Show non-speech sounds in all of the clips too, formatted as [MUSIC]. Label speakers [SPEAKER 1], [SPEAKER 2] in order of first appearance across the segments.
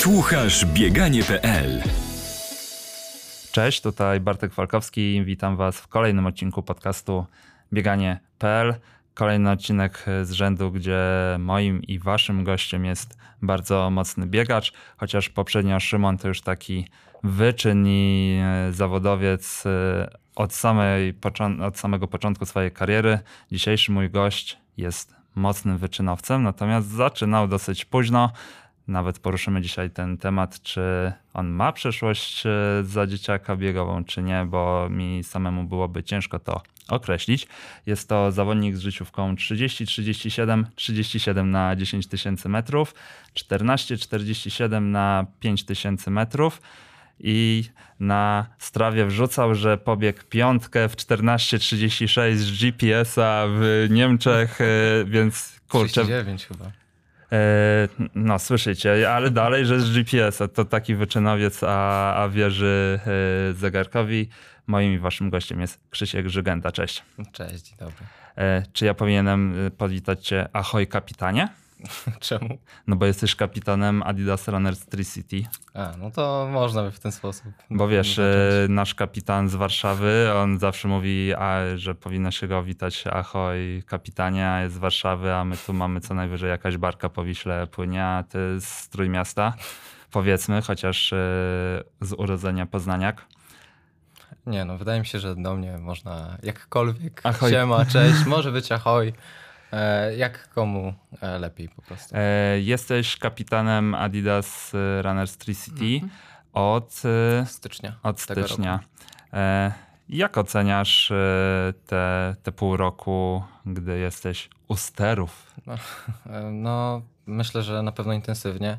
[SPEAKER 1] Słuchasz bieganie.pl.
[SPEAKER 2] Cześć, tutaj Bartek Falkowski. Witam Was w kolejnym odcinku podcastu bieganie.pl. Kolejny odcinek z rzędu, gdzie moim i Waszym gościem jest bardzo mocny biegacz, chociaż poprzednio Szymon to już taki wyczyn i e, zawodowiec e, od, samej, od samego początku swojej kariery. Dzisiejszy mój gość jest mocnym wyczynowcem, natomiast zaczynał dosyć późno. Nawet poruszymy dzisiaj ten temat, czy on ma przeszłość e, za dzieciaka biegową, czy nie, bo mi samemu byłoby ciężko to określić. Jest to zawodnik z życiówką 30, 37, 37 na 10 tysięcy metrów, 14, 47 na 5 tysięcy metrów i na strawie wrzucał, że pobiegł piątkę w 14.36 z GPS-a w Niemczech, e, więc kurczę.
[SPEAKER 3] 39 chyba.
[SPEAKER 2] E, no, słyszycie, ale dalej, że z GPS-a to taki wyczynowiec, a, a wierzy e, zegarkowi. Moim i waszym gościem jest Krzysiek Żygęta. Cześć.
[SPEAKER 3] Cześć, dobry.
[SPEAKER 2] Czy ja powinienem powitać cię ahoj kapitanie? [LAUGHS]
[SPEAKER 3] Czemu?
[SPEAKER 2] No bo jesteś kapitanem Adidas Runners Tricity.
[SPEAKER 3] A, no to można by w ten sposób.
[SPEAKER 2] Bo wiesz, e, nasz kapitan z Warszawy, on zawsze mówi, a, że powinno się go witać ahoj kapitanie, a jest z Warszawy, a my tu mamy co najwyżej jakaś barka po Wiśle płynie, a ty z Trójmiasta, powiedzmy, chociaż e, z urodzenia Poznaniak.
[SPEAKER 3] Nie, no wydaje mi się, że do mnie można jakkolwiek. Ahoj. Siema, cześć, może być ahoj. E, jak komu e, lepiej po prostu?
[SPEAKER 2] E, jesteś kapitanem Adidas Runners Tricity mhm. od
[SPEAKER 3] stycznia.
[SPEAKER 2] Od stycznia. Jak oceniasz te, te pół roku, gdy jesteś u sterów?
[SPEAKER 3] No, [LAUGHS] no myślę, że na pewno intensywnie.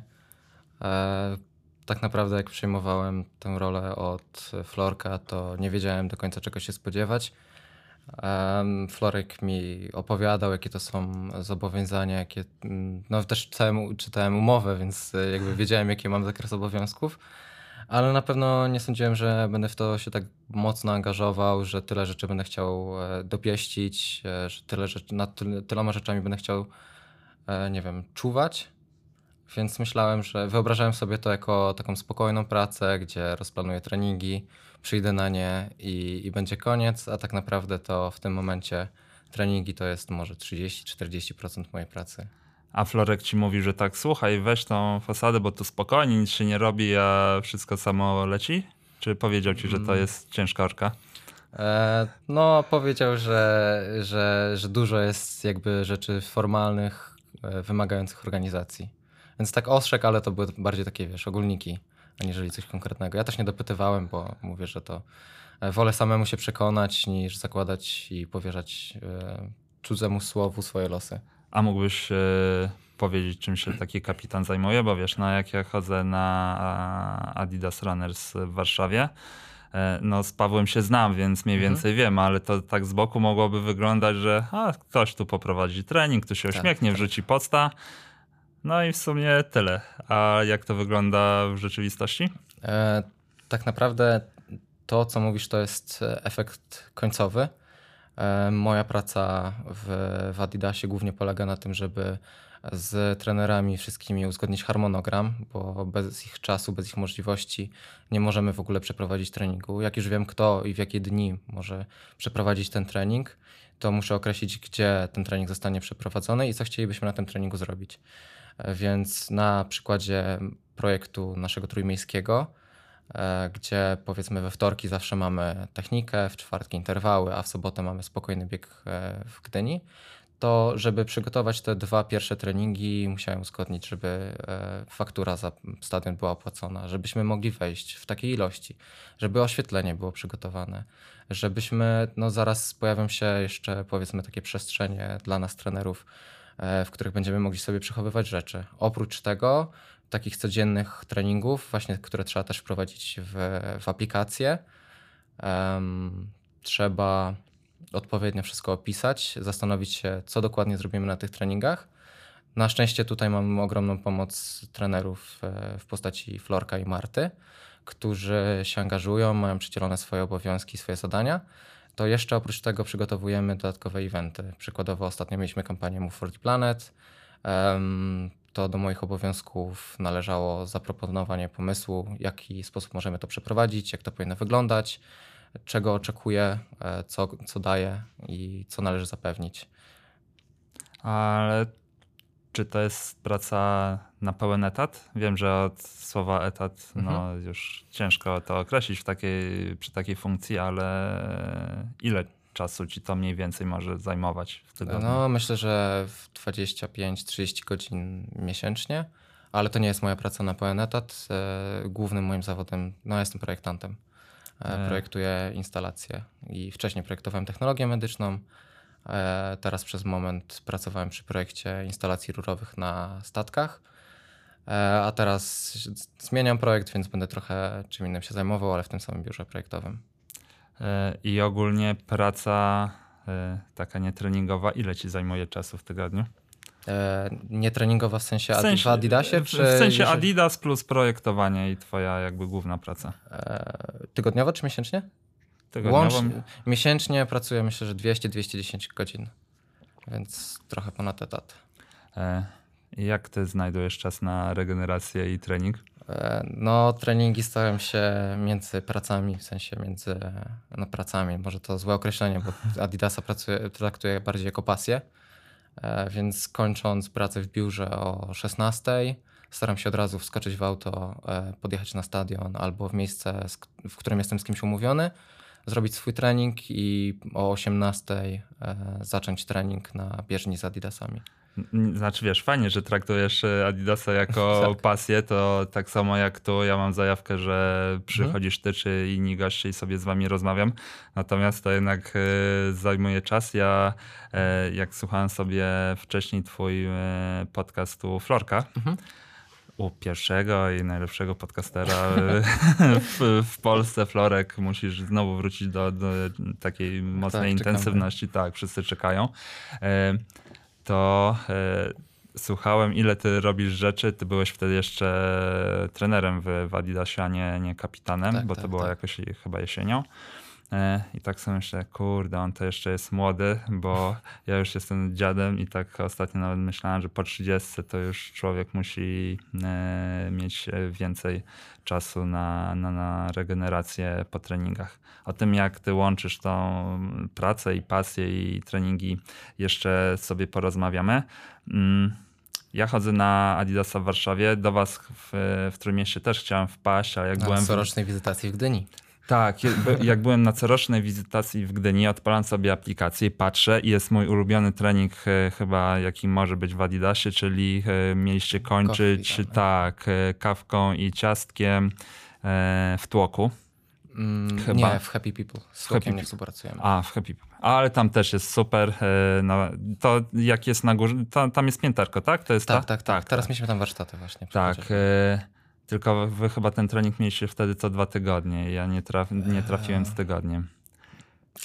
[SPEAKER 3] Tak naprawdę, jak przyjmowałem tę rolę od Florka, to nie wiedziałem do końca czego się spodziewać. Florek mi opowiadał, jakie to są zobowiązania, jakie, mm, no też czytałem, czytałem umowę, więc e, jakby wiedziałem, jaki mam zakres obowiązków, ale na pewno nie sądziłem, że będę w to się tak mocno angażował, że tyle rzeczy będę chciał e, dopieścić, e, że tyle rzeczy, nad tyloma rzeczami będę chciał, nie wiem, czuwać. Więc myślałem, że wyobrażałem sobie to jako taką spokojną pracę, gdzie rozplanuję treningi, przyjdę na nie i, i będzie koniec, a tak naprawdę to w tym momencie treningi to jest może 30-40% mojej pracy.
[SPEAKER 2] A Florek ci mówi, że tak, słuchaj, weź tą fasadę, bo tu spokojnie, nic się nie robi, a wszystko samo leci? Czy powiedział ci, że to mm. jest ciężka orka?
[SPEAKER 3] E, no, powiedział, że, że, że dużo jest jakby rzeczy formalnych, e, wymagających organizacji. Więc tak ostrzeg, ale to były bardziej takie, wiesz, ogólniki aniżeli coś konkretnego. Ja też nie dopytywałem, bo mówię, że to e, wolę samemu się przekonać, niż zakładać i powierzać e, cudzemu słowu swoje losy.
[SPEAKER 2] A mógłbyś e, powiedzieć, czym się taki kapitan zajmuje? Bo wiesz, no jak ja chodzę na Adidas Runners w Warszawie, no z Pawłem się znam, więc mniej mhm. więcej mhm. wiem, ale to tak z boku mogłoby wyglądać, że a, ktoś tu poprowadzi trening, tu się tak, uśmiechnie, tak. wrzuci podsta, no i w sumie tyle. A jak to wygląda w rzeczywistości? E,
[SPEAKER 3] tak naprawdę to, co mówisz, to jest efekt końcowy. E, moja praca w, w Adidasie głównie polega na tym, żeby z trenerami wszystkimi uzgodnić harmonogram, bo bez ich czasu, bez ich możliwości nie możemy w ogóle przeprowadzić treningu. Jak już wiem, kto i w jakie dni może przeprowadzić ten trening, to muszę określić, gdzie ten trening zostanie przeprowadzony i co chcielibyśmy na tym treningu zrobić. Więc na przykładzie projektu naszego trójmiejskiego, e, gdzie powiedzmy we wtorki zawsze mamy technikę, w czwartki interwały, a w sobotę mamy spokojny bieg e, w Gdyni, to żeby przygotować te dwa pierwsze treningi, musiałem uzgodnić, żeby e, faktura za stadion była opłacona, żebyśmy mogli wejść w takiej ilości, żeby oświetlenie było przygotowane, żebyśmy, no zaraz pojawią się jeszcze powiedzmy takie przestrzenie dla nas trenerów, w których będziemy mogli sobie przechowywać rzeczy. Oprócz tego, takich codziennych treningów, właśnie, które trzeba też wprowadzić w, w aplikację, um, trzeba odpowiednio wszystko opisać, zastanowić się, co dokładnie zrobimy na tych treningach. Na szczęście tutaj mam ogromną pomoc trenerów e, w postaci Florka i Marty, którzy się angażują, mają przydzielone swoje obowiązki, swoje zadania to jeszcze oprócz tego przygotowujemy dodatkowe eventy. Przykładowo ostatnio mieliśmy kampanię Move for the Planet. To do moich obowiązków należało zaproponowanie pomysłu, w jaki sposób możemy to przeprowadzić, jak to powinno wyglądać, czego oczekuję, e, co, co daję i co należy zapewnić.
[SPEAKER 2] Ale czy to jest praca na pełen etat? Wiem, że od słowa etat no,
[SPEAKER 3] Mhm.
[SPEAKER 2] już ciężko to określić takiej, przy takiej funkcji, ale ile czasu ci to mniej więcej może zajmować w tygodniu?
[SPEAKER 3] No, myślę, że w 25-30 godzin miesięcznie, ale to nie jest moja praca na pełen etat. E, Głównym moim zawodem, no jestem projektantem. E,
[SPEAKER 2] E.
[SPEAKER 3] Projektuję instalacje i wcześniej projektowałem technologię medyczną. E, Teraz przez moment pracowałem przy projekcie instalacji rurowych na statkach. E, A teraz zmieniam projekt, więc będę trochę czym innym się zajmował, ale w tym samym biurze projektowym.
[SPEAKER 2] E, I ogólnie praca taka nietreningowa, ile ci zajmuje czasu w tygodniu?
[SPEAKER 3] E, Nie treningowa w sensie,
[SPEAKER 2] W sensie,
[SPEAKER 3] w Adidasie?
[SPEAKER 2] w,
[SPEAKER 3] czy
[SPEAKER 2] w sensie Adidas plus projektowanie i twoja jakby główna praca.
[SPEAKER 3] Tygodniowo czy miesięcznie? Łącznie, miesięcznie pracuję myślę, że 200-210 godzin, więc trochę ponad etat.
[SPEAKER 2] E, Jak ty znajdujesz czas na regenerację i trening?
[SPEAKER 3] E, No, treningi staram się między pracami, w sensie między no, pracami, może to złe określenie, bo Adidasa pracuję, traktuję bardziej jako pasję, E, więc kończąc pracę w biurze o 16, staram się od razu wskoczyć w auto, e, podjechać na stadion albo w miejsce, w którym jestem z kimś umówiony, zrobić swój trening i o 18 e, zacząć trening na bieżni z Adidasami.
[SPEAKER 2] Znaczy wiesz, fajnie, że traktujesz e, Adidasa jako [LAUGHS]
[SPEAKER 3] Tak.
[SPEAKER 2] pasję, to tak samo jak tu, ja mam zajawkę, że przychodzisz ty czy inni goście i sobie z wami rozmawiam, natomiast to jednak e, zajmuje czas. Ja jak słuchałem sobie wcześniej twój e, podcastu Florka,
[SPEAKER 3] Mhm.
[SPEAKER 2] U pierwszego i najlepszego podcastera [LAUGHS] w, w Polsce, Florek, musisz znowu wrócić do, do takiej mocnej
[SPEAKER 3] Tak, czekamy.
[SPEAKER 2] intensywności. Tak, wszyscy czekają. To e, słuchałem, ile ty robisz rzeczy. Ty byłeś wtedy jeszcze trenerem w, w Adidasie, a nie, nie kapitanem,
[SPEAKER 3] Tak,
[SPEAKER 2] bo to
[SPEAKER 3] tak,
[SPEAKER 2] było
[SPEAKER 3] tak.
[SPEAKER 2] jakoś chyba jesienią. E, I tak sobie myślę, kurde, on to jeszcze jest młody, bo [LAUGHS] ja już jestem dziadem i tak ostatnio nawet myślałem, że po 30 to już człowiek musi e, mieć więcej czasu na, na, na regenerację po treningach. O tym, jak ty łączysz tą pracę i pasję i treningi, jeszcze sobie porozmawiamy. Mm, Ja chodzę na Adidasa w Warszawie. Do was w, w Trójmieście też chciałem wpaść, ale jak
[SPEAKER 3] Na
[SPEAKER 2] byłem... w-
[SPEAKER 3] corocznej wizytacji w Gdyni.
[SPEAKER 2] Tak, jak byłem na corocznej wizytacji w Gdyni, odpalam sobie aplikację patrzę i jest mój ulubiony trening e, chyba jaki może być w Adidasie, czyli e, mieliście kończyć
[SPEAKER 3] Coffee, tak.
[SPEAKER 2] tak, e, kawką i ciastkiem w tłoku.
[SPEAKER 3] Mm,
[SPEAKER 2] Chyba.
[SPEAKER 3] Nie, w Happy People. Z
[SPEAKER 2] Happy
[SPEAKER 3] nie
[SPEAKER 2] People.
[SPEAKER 3] współpracujemy.
[SPEAKER 2] A, w Happy People. Ale tam też jest super. No, to jak jest na górze, to, tam jest pięterko, tak? To jest
[SPEAKER 3] tak,
[SPEAKER 2] ta?
[SPEAKER 3] tak, tak, Teraz mieliśmy tam warsztaty właśnie.
[SPEAKER 2] Tak, tylko wy chyba ten trening mieliście wtedy co dwa tygodnie. Ja nie, traf, nie trafiłem z tygodniem.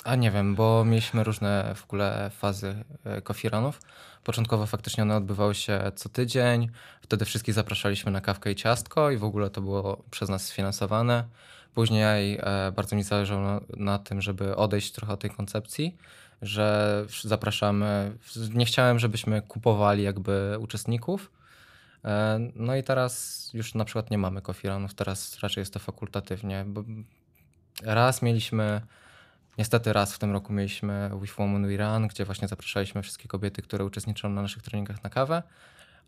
[SPEAKER 3] A nie wiem, bo mieliśmy różne w ogóle fazy e, kofiranów. Początkowo faktycznie one odbywały się co tydzień. Wtedy wszystkich zapraszaliśmy na kawkę i ciastko i w ogóle to było przez nas sfinansowane. Później e, bardzo mi zależało na, na tym, żeby odejść trochę od tej koncepcji, że zapraszamy. Nie chciałem, żebyśmy kupowali jakby uczestników. E, No i teraz już na przykład nie mamy kofiranów, teraz raczej jest to fakultatywnie, bo raz mieliśmy Niestety raz w tym roku mieliśmy With Woman We Run, gdzie właśnie zapraszaliśmy wszystkie kobiety, które uczestniczą na naszych treningach na kawę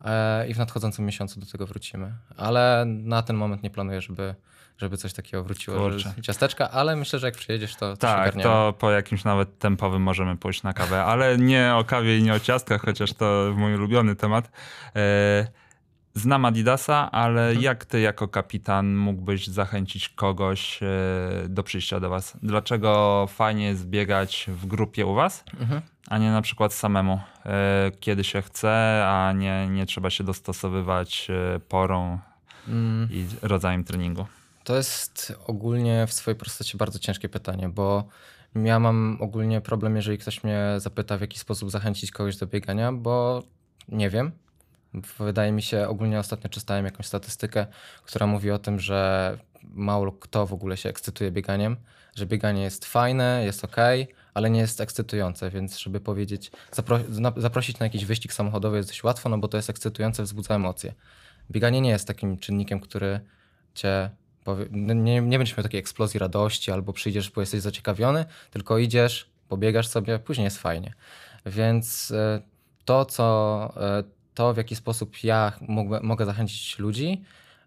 [SPEAKER 3] e, i w nadchodzącym miesiącu do tego wrócimy. Ale na ten moment nie planuję, żeby, żeby coś takiego wróciło,
[SPEAKER 2] Kurczę.
[SPEAKER 3] ciasteczka, ale myślę, że jak przyjedziesz, to, to
[SPEAKER 2] Tak,
[SPEAKER 3] ogarniemy.
[SPEAKER 2] to po jakimś nawet tempowym możemy pójść na kawę, ale nie o kawie i nie o ciastkach, chociaż to mój ulubiony temat. E, Znam Adidasa, ale
[SPEAKER 3] Mhm.
[SPEAKER 2] jak ty jako kapitan mógłbyś zachęcić kogoś e, do przyjścia do was? Dlaczego fajnie jest biegać w grupie u was,
[SPEAKER 3] Mhm.
[SPEAKER 2] a nie na przykład samemu, e, kiedy się chce, a nie, nie trzeba się dostosowywać e, porą
[SPEAKER 3] Mm.
[SPEAKER 2] i rodzajem treningu?
[SPEAKER 3] To jest ogólnie w swojej prostocie bardzo ciężkie pytanie, bo ja mam ogólnie problem, jeżeli ktoś mnie zapyta, w jaki sposób zachęcić kogoś do biegania, bo nie wiem. Wydaje mi się, ogólnie ostatnio czytałem jakąś statystykę, która mówi o tym, że mało kto w ogóle się ekscytuje bieganiem, że bieganie jest fajne, jest ok, ale nie jest ekscytujące, więc żeby powiedzieć, zapro zaprosić na jakiś wyścig samochodowy jest dość łatwo, no bo to jest ekscytujące, wzbudza emocje. Bieganie nie jest takim czynnikiem, który cię powie, no nie, nie będziesz miał takiej eksplozji radości albo przyjdziesz, bo jesteś zaciekawiony, tylko idziesz, pobiegasz sobie, później jest fajnie. Więc e, to, co, e, to w jaki sposób ja mogę, mogę zachęcić ludzi,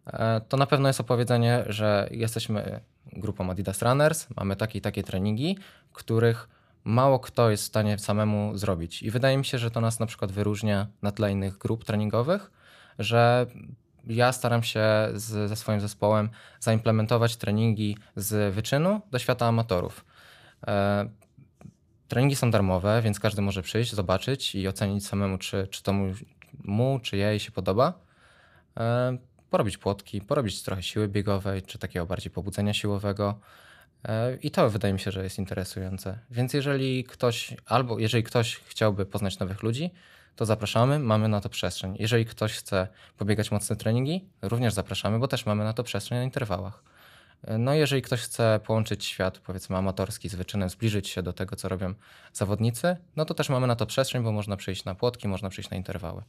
[SPEAKER 3] e, to na pewno jest opowiedzenie, że jesteśmy grupą Adidas Runners, mamy takie i takie treningi, których mało kto jest w stanie samemu zrobić. I wydaje mi się, że to nas na przykład wyróżnia na tle innych grup treningowych, że ja staram się z, ze swoim zespołem zaimplementować treningi z wyczynu do świata amatorów. E, treningi są darmowe, więc każdy może przyjść, zobaczyć i ocenić samemu, czy, czy to mu, mu czy jej się podoba. E, porobić płotki, porobić trochę siły biegowej, czy takiego bardziej pobudzenia siłowego. E, I to wydaje mi się, że jest interesujące. Więc jeżeli ktoś, albo jeżeli ktoś chciałby poznać nowych ludzi, to zapraszamy, mamy na to przestrzeń. Jeżeli ktoś chce pobiegać mocne treningi, również zapraszamy, bo też mamy na to przestrzeń na interwałach. E, no jeżeli ktoś chce połączyć świat, powiedzmy, amatorski z wyczynem, zbliżyć się do tego, co robią zawodnicy, no to też mamy na to przestrzeń, bo można przyjść na płotki, można przyjść na interwały.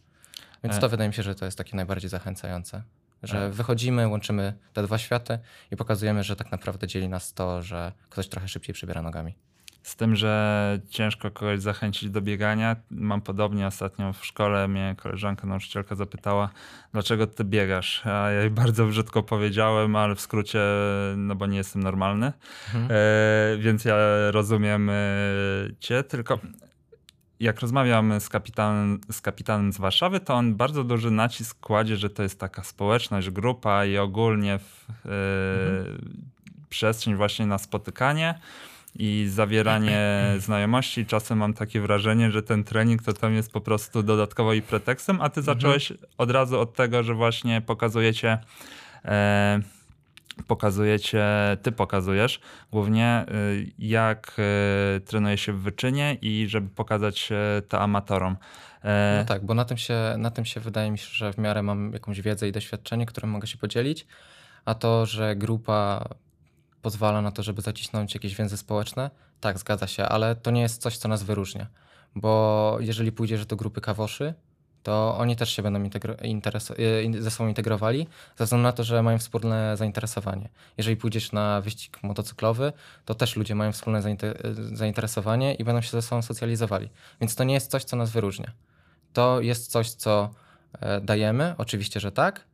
[SPEAKER 3] Więc to wydaje mi się, że to jest takie najbardziej zachęcające. Że wychodzimy, łączymy te dwa światy i pokazujemy, że tak naprawdę dzieli nas to, że ktoś trochę szybciej przybiera nogami.
[SPEAKER 2] Z tym, że ciężko kogoś zachęcić do biegania. Mam podobnie ostatnio w szkole mnie koleżanka, nauczycielka zapytała, dlaczego ty biegasz? A ja jej [LAUGHS] bardzo brzydko powiedziałem, ale w skrócie, no bo nie jestem normalny. Mhm. E, więc ja rozumiem e, cię, tylko jak rozmawiam z kapitanem, z kapitanem z Warszawy, to on bardzo duży nacisk kładzie, że to jest taka społeczność, grupa i ogólnie w, mhm. przestrzeń właśnie na spotykanie i zawieranie znajomości. Czasem mam takie wrażenie, że ten trening to tam jest po prostu dodatkowo i pretekstem, a ty mhm. zacząłeś od razu od tego, że właśnie pokazujecie. E, pokazujecie, ty pokazujesz głównie y, jak y, trenuje się w wyczynie i żeby pokazać to amatorom.
[SPEAKER 3] E, no tak, bo na tym, się, na tym się wydaje mi się, że w miarę mam jakąś wiedzę i doświadczenie, którym mogę się podzielić, a to, że grupa pozwala na to, żeby zacisnąć jakieś więzy społeczne, tak, zgadza się, ale to nie jest coś, co nas wyróżnia, bo jeżeli pójdziesz do grupy kawoszy, to oni też się będą y, ze sobą integrowali, ze względu na to, że mają wspólne zainteresowanie. Jeżeli pójdziesz na wyścig motocyklowy, to też ludzie mają wspólne zainteresowanie i będą się ze sobą socjalizowali. Więc to nie jest coś, co nas wyróżnia. To jest coś, co e, dajemy, oczywiście, że tak,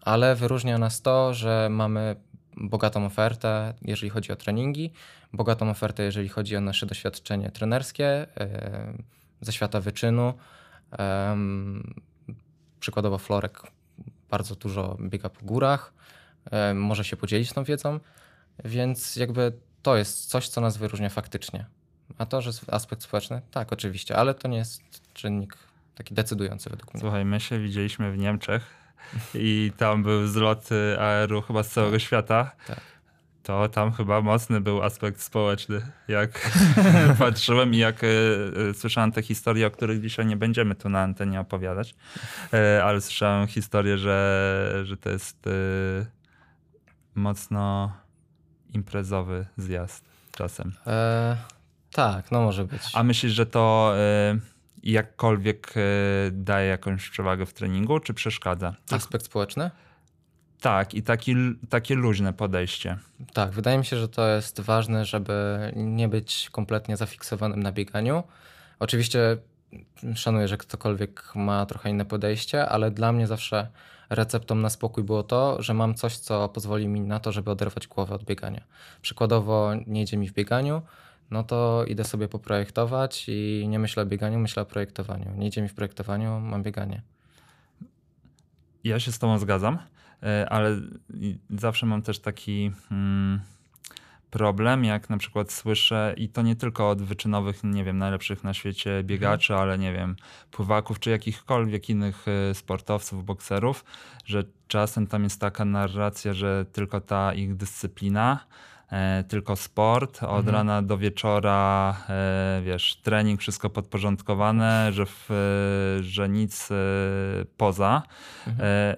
[SPEAKER 3] ale wyróżnia nas to, że mamy bogatą ofertę, jeżeli chodzi o treningi, bogatą ofertę, jeżeli chodzi o nasze doświadczenie trenerskie e, ze świata wyczynu, Przykładowo Florek bardzo dużo biega po górach, może się podzielić tą wiedzą, więc jakby to jest coś, co nas wyróżnia faktycznie. A to, że aspekt społeczny, tak, oczywiście, ale to nie jest czynnik taki decydujący według mnie.
[SPEAKER 2] Słuchaj, my się widzieliśmy w Niemczech i tam był zlot AR-u chyba z całego tak. świata. Tak to tam chyba mocny był aspekt społeczny, jak [LAUGHS] patrzyłem i jak e, e, słyszałem te historie, o których dzisiaj nie będziemy tu na antenie opowiadać, e, ale słyszałem historię, że, że to jest mocno imprezowy zjazd czasem. E,
[SPEAKER 3] tak, no może być.
[SPEAKER 2] A myślisz, że to jakkolwiek daje jakąś przewagę w treningu, czy przeszkadza?
[SPEAKER 3] Aspekt społeczny?
[SPEAKER 2] Tak, i taki, takie luźne podejście.
[SPEAKER 3] Tak, wydaje mi się, że to jest ważne, żeby nie być kompletnie zafiksowanym na bieganiu. Oczywiście szanuję, że ktokolwiek ma trochę inne podejście, ale dla mnie zawsze receptą na spokój było to, że mam coś, co pozwoli mi na to, żeby oderwać głowę od biegania. Przykładowo nie idzie mi w bieganiu, no to idę sobie poprojektować i nie myślę o bieganiu, myślę o projektowaniu. Nie idzie mi w projektowaniu, mam bieganie.
[SPEAKER 2] Ja się z Tobą zgadzam. E, ale zawsze mam też taki hmm, problem, jak na przykład słyszę, i to nie tylko od wyczynowych, nie wiem, najlepszych na świecie biegaczy, mhm. ale nie wiem, pływaków czy jakichkolwiek innych e, sportowców, bokserów, że czasem tam jest taka narracja, że tylko ta ich dyscyplina, tylko sport, od mhm. rana do wieczora, e, wiesz, trening, wszystko podporządkowane, że, w, że nic e, poza. Mhm.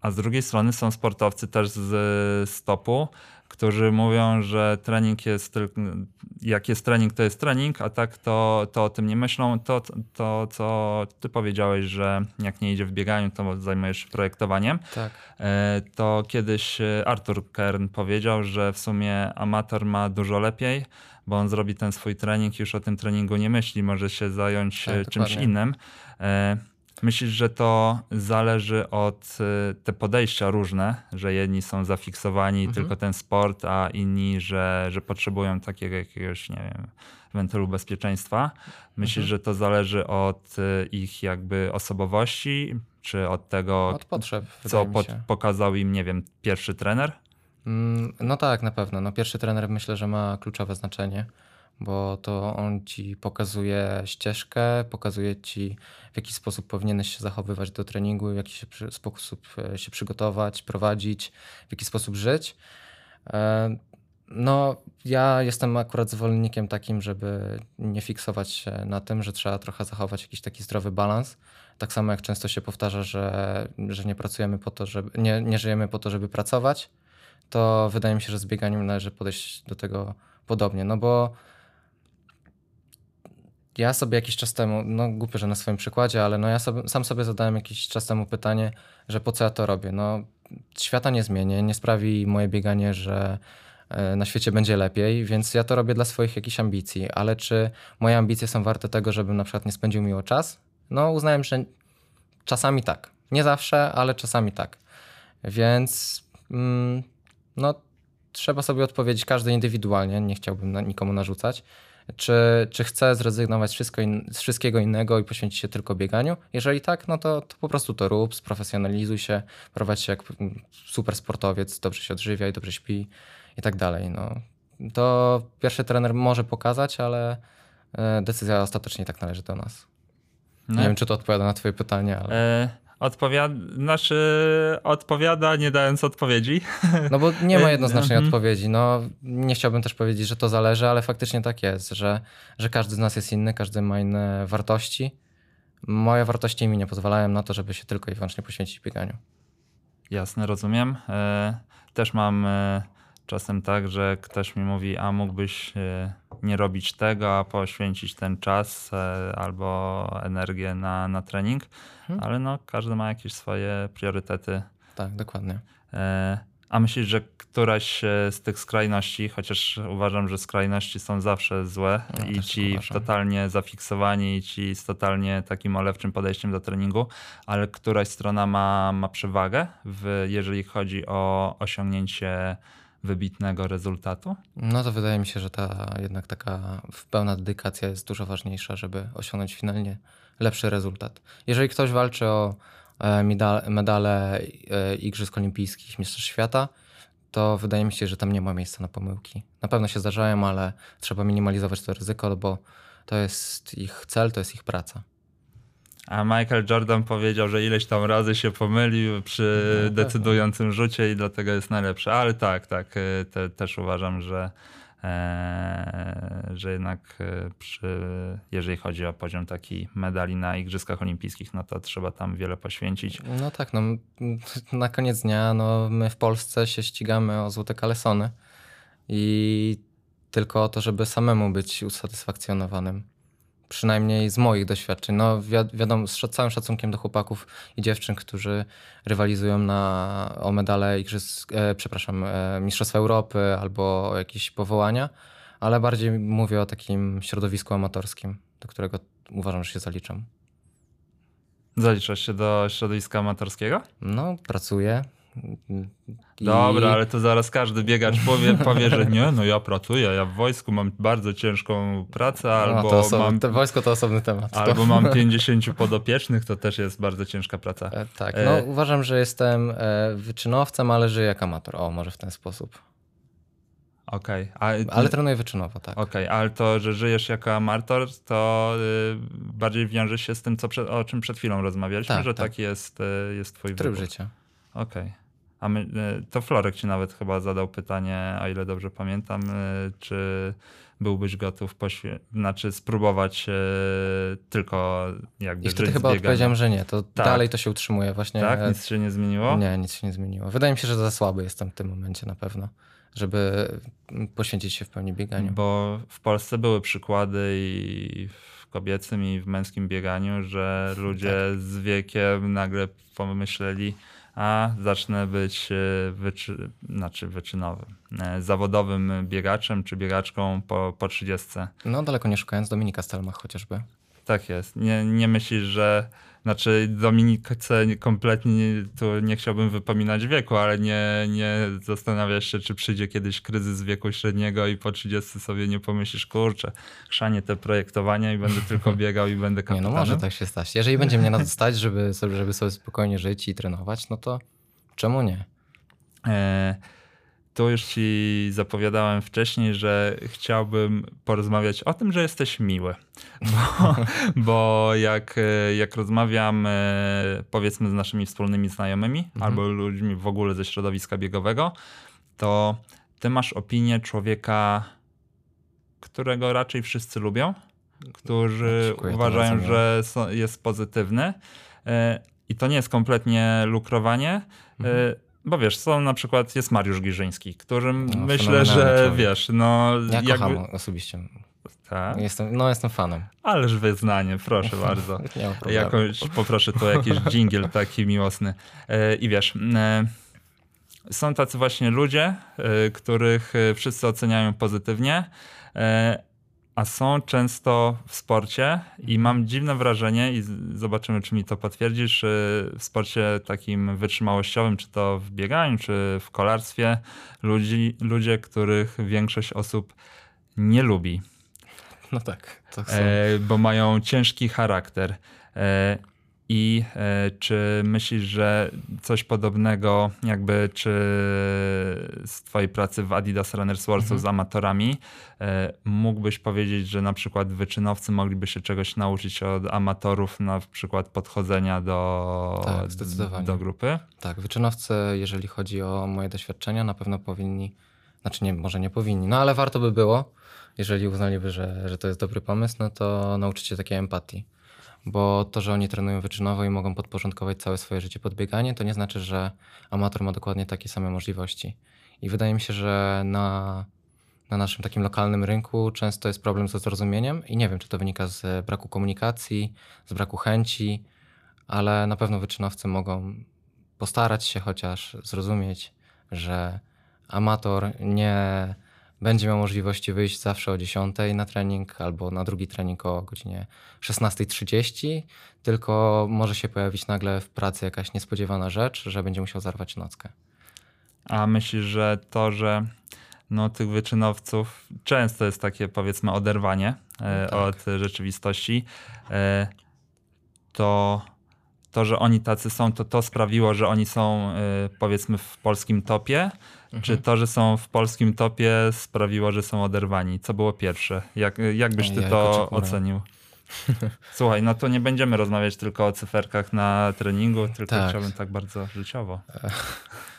[SPEAKER 2] A z drugiej strony są sportowcy też z stopu, którzy mówią, że trening jest tylko, jak jest trening, to jest trening, a tak to, to o tym nie myślą. To, to, co ty powiedziałeś, że jak nie idzie w bieganiu, to zajmujesz się projektowaniem.
[SPEAKER 3] Tak.
[SPEAKER 2] E, to kiedyś Arthur Kern powiedział, że w sumie amator ma dużo lepiej, bo on zrobi ten swój trening, już o tym treningu nie myśli, może się zająć tak, czymś dokładnie. innym. Myślisz, że to zależy od y, te podejścia różne, że jedni są zafiksowani mhm. tylko ten sport, a inni, że, że potrzebują takiego jakiegoś, nie wiem, wentylu bezpieczeństwa. Myślisz, mhm. że to zależy od y, ich jakby osobowości, czy od tego,
[SPEAKER 3] od potrzeb,
[SPEAKER 2] co po pokazał im, nie wiem, pierwszy trener?
[SPEAKER 3] Mm, no tak, na pewno. No, pierwszy trener myślę, że ma kluczowe znaczenie bo to on ci pokazuje ścieżkę, pokazuje ci, w jaki sposób powinieneś się zachowywać do treningu, w jaki się, sposób e, się przygotować, prowadzić, w jaki sposób żyć. E, no, ja jestem akurat zwolennikiem takim, żeby nie fiksować się na tym, że trzeba trochę zachować jakiś taki zdrowy balans. Tak samo jak często się powtarza, że, że nie pracujemy po to, żeby, nie, nie żyjemy po to, żeby pracować, to wydaje mi się, że z bieganiem należy podejść do tego podobnie, no bo ja sobie jakiś czas temu, no głupio, że na swoim przykładzie, ale no ja sobie, sam sobie zadałem jakiś czas temu pytanie, że po co ja to robię. No świata nie zmienię, nie sprawi moje bieganie, że e, na świecie będzie lepiej, więc ja to robię dla swoich jakichś ambicji, ale czy moje ambicje są warte tego, żebym na przykład nie spędził miło czas? No uznałem, że czasami tak. Nie zawsze, ale czasami tak. Więc mm, no trzeba sobie odpowiedzieć każdy indywidualnie, nie chciałbym nikomu narzucać czy, czy chcę zrezygnować wszystko in, z wszystkiego innego i poświęcić się tylko bieganiu? Jeżeli tak, no to, to po prostu to rób, sprofesjonalizuj się, prowadź się jak super sportowiec, dobrze się odżywia i dobrze śpi i tak dalej. No. To pierwszy trener może pokazać, ale e, decyzja ostatecznie tak należy do nas. No. Nie wiem, czy to odpowiada na twoje pytanie, ale...
[SPEAKER 2] E odpowiada, znaczy odpowiada nie dając odpowiedzi.
[SPEAKER 3] No bo nie ma [LAUGHS] jednoznacznej mhm. odpowiedzi. No, nie chciałbym też powiedzieć, że to zależy, ale faktycznie tak jest, że, że każdy z nas jest inny, każdy ma inne wartości. Moje wartości mi nie pozwalają na to, żeby się tylko i wyłącznie poświęcić bieganiu.
[SPEAKER 2] Jasne, rozumiem. E, też mam e, czasem tak, że ktoś mi mówi, a mógłbyś e, nie robić tego, a poświęcić ten czas e, albo energię na, na trening, hmm. ale no, każdy ma jakieś swoje priorytety.
[SPEAKER 3] Tak, dokładnie.
[SPEAKER 2] E, a myślisz, że któraś z tych skrajności, chociaż uważam, że skrajności są zawsze złe ja i ci uważam. totalnie zafiksowani, i ci z totalnie takim olewczym podejściem do treningu, ale któraś strona ma, ma przewagę, w, jeżeli chodzi o osiągnięcie wybitnego rezultatu?
[SPEAKER 3] No to wydaje mi się, że ta jednak taka pełna dedykacja jest dużo ważniejsza, żeby osiągnąć finalnie lepszy rezultat. Jeżeli ktoś walczy o e, medale e, Igrzysk Olimpijskich, Mistrzostw Świata, to wydaje mi się, że tam nie ma miejsca na pomyłki. Na pewno się zdarzają, ale trzeba minimalizować to ryzyko, bo to jest ich cel, to jest ich praca.
[SPEAKER 2] A Michael Jordan powiedział, że ileś tam razy się pomylił przy no, decydującym rzucie i dlatego jest najlepszy. Ale tak, tak, e, te, też uważam, że, e, że jednak e, przy, jeżeli chodzi o poziom taki medali na Igrzyskach Olimpijskich, no to trzeba tam wiele poświęcić.
[SPEAKER 3] No tak, no na koniec dnia no, my w Polsce się ścigamy o złote kalesony i tylko o to, żeby samemu być usatysfakcjonowanym przynajmniej z moich doświadczeń. No wi wiadomo, z całym szacunkiem do chłopaków i dziewczyn, którzy rywalizują na, o medale igrzysk, e, przepraszam, e, Mistrzostwa Europy albo jakieś powołania, ale bardziej mówię o takim środowisku amatorskim, do którego uważam, że się zaliczam.
[SPEAKER 2] Zaliczasz się do środowiska amatorskiego?
[SPEAKER 3] No, pracuję.
[SPEAKER 2] I... Dobra, ale to zaraz każdy biegacz powie, powie, że nie, no ja pracuję, ja w wojsku mam bardzo ciężką pracę, albo
[SPEAKER 3] no, osobny,
[SPEAKER 2] mam...
[SPEAKER 3] To wojsko to osobny temat.
[SPEAKER 2] Albo mam [LAUGHS] 50 podopiecznych, to też jest bardzo ciężka praca.
[SPEAKER 3] E, tak, no e... uważam, że jestem e, wyczynowcem, ale żyję jak amator. O, może w ten sposób.
[SPEAKER 2] Okej.
[SPEAKER 3] Okay. Ale trenuję wyczynowo, tak.
[SPEAKER 2] Okej, okay. ale to, że żyjesz jako amator, to y, bardziej wiąże się z tym, co przed, o czym przed chwilą rozmawialiśmy, tak, że tak. taki jest, y, jest twój
[SPEAKER 3] Tryb wybór. życia.
[SPEAKER 2] Okej. Okay. A my, e, to Florek ci nawet chyba zadał pytanie, o ile dobrze pamiętam, e, czy byłbyś gotów poświe- znaczy spróbować e, tylko jakby
[SPEAKER 3] I wtedy chyba odpowiedziałem, że nie. To tak. dalej to się utrzymuje właśnie.
[SPEAKER 2] Tak? Nic się nie zmieniło?
[SPEAKER 3] Nie, nic się nie zmieniło. Wydaje mi się, że za słaby jestem w tym momencie na pewno. żeby poświęcić się w pełni bieganiu.
[SPEAKER 2] Bo w Polsce były przykłady i w kobiecym i w męskim bieganiu, że ludzie tak. z wiekiem nagle pomyśleli, a zacznę być e, wyczy, znaczy wyczynowym, e, zawodowym biegaczem czy biegaczką po, po 30.
[SPEAKER 3] No daleko nie szukając Dominika Stelmach chociażby.
[SPEAKER 2] Tak jest. Nie, nie myślisz, że znaczy Dominice kompletnie tu nie chciałbym wypominać wieku, ale nie, nie zastanawiasz się, czy przyjdzie kiedyś kryzys wieku średniego i po 30 sobie nie pomyślisz, kurczę, chrzanie te projektowania i będę tylko [LAUGHS] biegał i będę kapitanem.
[SPEAKER 3] Nie, no może tak się stać. Jeżeli będzie mnie na to stać, żeby sobie, żeby sobie spokojnie żyć i trenować, no to czemu nie? E
[SPEAKER 2] tu już ci zapowiadałem wcześniej, że chciałbym porozmawiać o tym, że jesteś miły. [LAUGHS] Bo, bo jak, jak rozmawiam e, powiedzmy z naszymi wspólnymi znajomymi mhm. albo ludźmi w ogóle ze środowiska biegowego, to ty masz opinię człowieka, którego raczej wszyscy lubią, którzy Dziękuję, uważają, że jest pozytywny. E, I to nie jest kompletnie lukrowanie. E, mhm bo wiesz, są na przykład, jest Mariusz Giżyński, którym no, myślę, że człowiek. wiesz, no...
[SPEAKER 3] Ja jakby... kocham osobiście. Tak? Jestem, no jestem fanem.
[SPEAKER 2] Ależ wyznanie, proszę [LAUGHS] bardzo. Jakoś poproszę tu jakiś dżingiel taki miłosny. E, I wiesz, e, są tacy właśnie ludzie, e, których wszyscy oceniają pozytywnie, a są często w sporcie i mam dziwne wrażenie i zobaczymy, czy mi to potwierdzisz, y, w sporcie takim wytrzymałościowym, czy to w bieganiu, czy w kolarstwie, ludzi, ludzie, których większość osób nie lubi.
[SPEAKER 3] No tak.
[SPEAKER 2] E, bo mają ciężki charakter. E, i e, czy myślisz, że coś podobnego, jakby czy z Twojej pracy w Adidas Runners World mhm. z amatorami, e, mógłbyś powiedzieć, że na przykład wyczynowcy mogliby się czegoś nauczyć od amatorów, na przykład podchodzenia do, tak, do grupy?
[SPEAKER 3] Tak, wyczynowcy, jeżeli chodzi o moje doświadczenia, na pewno powinni, znaczy nie, może nie powinni, no ale warto by było, jeżeli uznaliby, że, że to jest dobry pomysł, no to nauczyć się takiej empatii bo to, że oni trenują wyczynowo i mogą podporządkować całe swoje życie pod bieganie, to nie znaczy, że amator ma dokładnie takie same możliwości. I wydaje mi się, że na, na naszym takim lokalnym rynku często jest problem ze zrozumieniem i nie wiem, czy to wynika z braku komunikacji, z braku chęci, ale na pewno wyczynowcy mogą postarać się chociaż zrozumieć, że amator nie będzie miał możliwości wyjść zawsze o 10 na trening albo na drugi trening o godzinie 16.30, tylko może się pojawić nagle w pracy jakaś niespodziewana rzecz, że będzie musiał zarwać nockę.
[SPEAKER 2] A myślisz, że to, że no, tych wyczynowców często jest takie powiedzmy oderwanie e, no tak. od rzeczywistości, e, to to, że oni tacy są, to to sprawiło, że oni są e, powiedzmy w polskim topie, Mhm. Czy to, że są w polskim topie sprawiło, że są oderwani? Co było pierwsze? Jak, jak byś ty to ocenił? [LAUGHS] Słuchaj, no to nie będziemy rozmawiać tylko o cyferkach na treningu, tylko tak. chciałbym tak bardzo życiowo. [LAUGHS]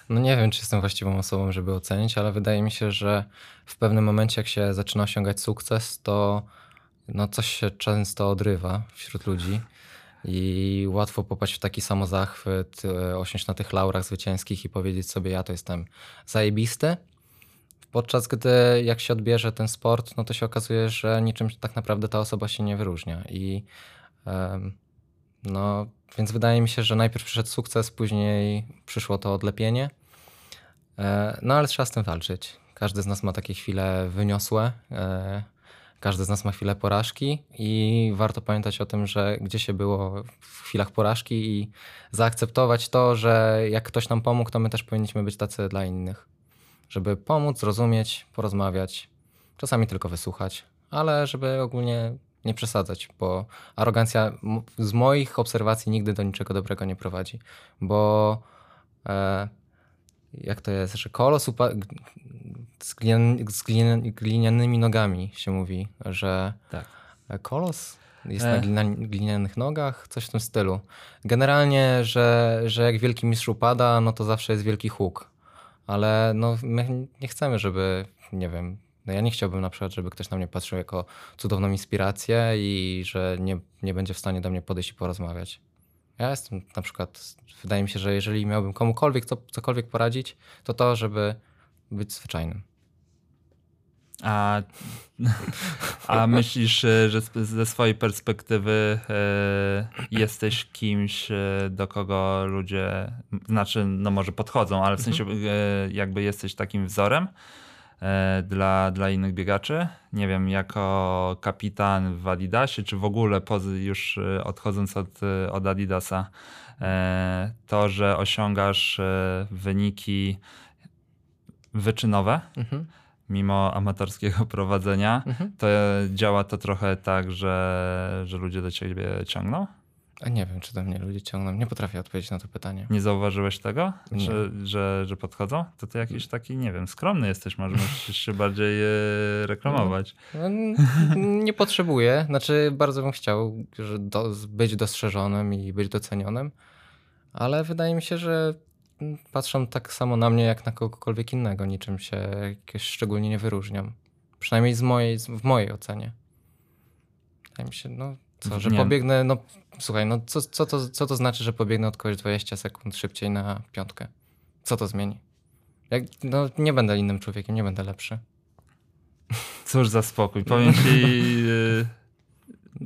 [SPEAKER 3] No nie wiem, czy jestem właściwą osobą, żeby ocenić, ale wydaje mi się, że w pewnym momencie, jak się zaczyna osiągać sukces, to no coś się często odrywa wśród ludzi i łatwo popaść w taki samozachwyt, e, osiąść na tych laurach zwycięskich i powiedzieć sobie, ja to jestem zajebisty. Podczas gdy jak się odbierze ten sport, no to się okazuje, że niczym tak naprawdę ta osoba się nie wyróżnia. I no, więc wydaje mi się, że najpierw przyszedł sukces, później przyszło to odlepienie. E, no ale trzeba z tym walczyć. Każdy z nas ma takie chwile wyniosłe e, każdy z nas ma chwilę porażki i warto pamiętać o tym, że gdzie się było w chwilach porażki i zaakceptować to, że jak ktoś nam pomógł, to my też powinniśmy być tacy dla innych. Żeby pomóc, zrozumieć, porozmawiać, czasami tylko wysłuchać, ale żeby ogólnie nie przesadzać, bo arogancja z moich obserwacji nigdy do niczego dobrego nie prowadzi, bo e, jak to jest, że kolos upa- z, glinian, z glinian, glinianymi nogami się mówi, że tak. kolos jest e. na glinianych nogach, coś w tym stylu. Generalnie, że, że jak wielki mistrz upada, no to zawsze jest wielki huk. Ale no, my nie chcemy, żeby, nie wiem, no ja nie chciałbym na przykład, żeby ktoś na mnie patrzył jako cudowną inspirację i że nie, nie będzie w stanie do mnie podejść i porozmawiać. Ja jestem na przykład, wydaje mi się, że jeżeli miałbym komukolwiek co, cokolwiek poradzić, to to, żeby być zwyczajnym.
[SPEAKER 2] A, a myślisz, e, że ze swojej perspektywy e, jesteś kimś, e, do kogo ludzie, znaczy, no może podchodzą, ale w sensie mhm. jakby jesteś takim wzorem dla, dla innych biegaczy? Nie wiem, jako kapitan w Adidasie, czy w ogóle już odchodząc od, od Adidasa, to, że osiągasz wyniki wyczynowe, mhm mimo amatorskiego prowadzenia, mhm. to działa to trochę tak, że, że ludzie do ciebie ciągną?
[SPEAKER 3] A nie wiem, czy do mnie ludzie ciągną. Nie potrafię odpowiedzieć na to pytanie.
[SPEAKER 2] Nie zauważyłeś tego, że, że, że podchodzą? To ty jakiś taki, nie wiem, skromny jesteś, może [LAUGHS] musisz się bardziej e, reklamować.
[SPEAKER 3] No, nie potrzebuję. Znaczy, bardzo bym chciał do, być dostrzeżonym i być docenionym, ale wydaje mi się, że patrzą tak samo na mnie, jak na kogokolwiek innego. Niczym się jakieś szczególnie nie wyróżniam. Przynajmniej z mojej, w mojej ocenie. Wydaje mi się, no co, że nie. pobiegnę, no słuchaj, no co, co, to, co to znaczy, że pobiegnę od kogoś 20 sekund szybciej na piątkę? Co to zmieni? Jak, no nie będę innym człowiekiem, nie będę lepszy.
[SPEAKER 2] Cóż za spokój. Powiem ci, [LAUGHS]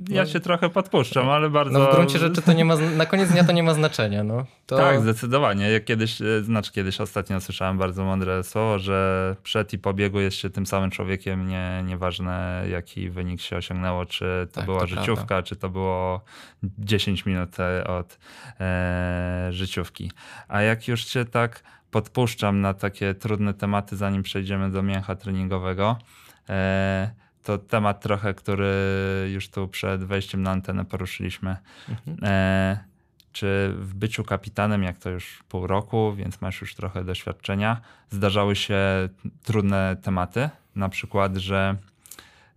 [SPEAKER 2] Ja no, się trochę podpuszczam, ale bardzo...
[SPEAKER 3] No w gruncie rzeczy to nie ma, na koniec dnia to nie ma znaczenia. No. To...
[SPEAKER 2] Tak, zdecydowanie. Jak kiedyś, e, znaczy kiedyś ostatnio słyszałem bardzo mądre słowo, że przed i po biegu jest się tym samym człowiekiem, nie, nieważne jaki wynik się osiągnęło, czy to tak, była to życiówka, prawda. czy to było 10 minut e, od e, życiówki. A jak już cię tak podpuszczam na takie trudne tematy, zanim przejdziemy do mięcha treningowego, e, to temat trochę, który już tu przed wejściem na antenę poruszyliśmy. Mhm. E, czy w byciu kapitanem, jak to już pół roku, więc masz już trochę doświadczenia, zdarzały się trudne tematy? Na przykład, że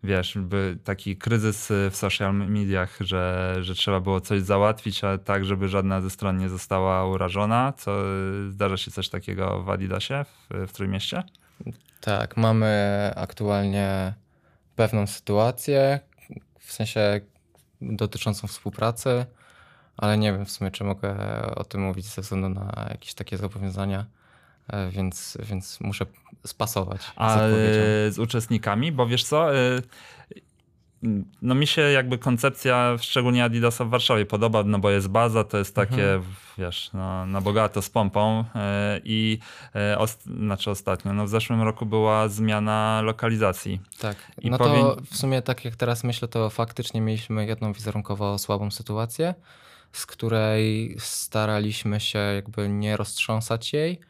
[SPEAKER 2] wiesz, by taki kryzys w social mediach, że, że trzeba było coś załatwić, ale tak, żeby żadna ze stron nie została urażona. Co, zdarza się coś takiego w Adidasie, w, w Trójmieście?
[SPEAKER 3] Tak, mamy aktualnie pewną sytuację, w sensie dotyczącą współpracy, ale nie wiem w sumie, czy mogę o tym mówić ze względu na jakieś takie zobowiązania, e, więc, więc muszę spasować.
[SPEAKER 2] A z, z uczestnikami, bo wiesz co, e, no mi się jakby koncepcja, szczególnie Adidasa w Warszawie podoba, no bo jest baza, to jest takie, mhm. wiesz, no, na bogato z pompą e, i e, ost znaczy ostatnio, no w zeszłym roku była zmiana lokalizacji.
[SPEAKER 3] Tak, I no to w sumie tak jak teraz myślę, to faktycznie mieliśmy jedną wizerunkowo słabą sytuację, z której staraliśmy się jakby nie roztrząsać jej,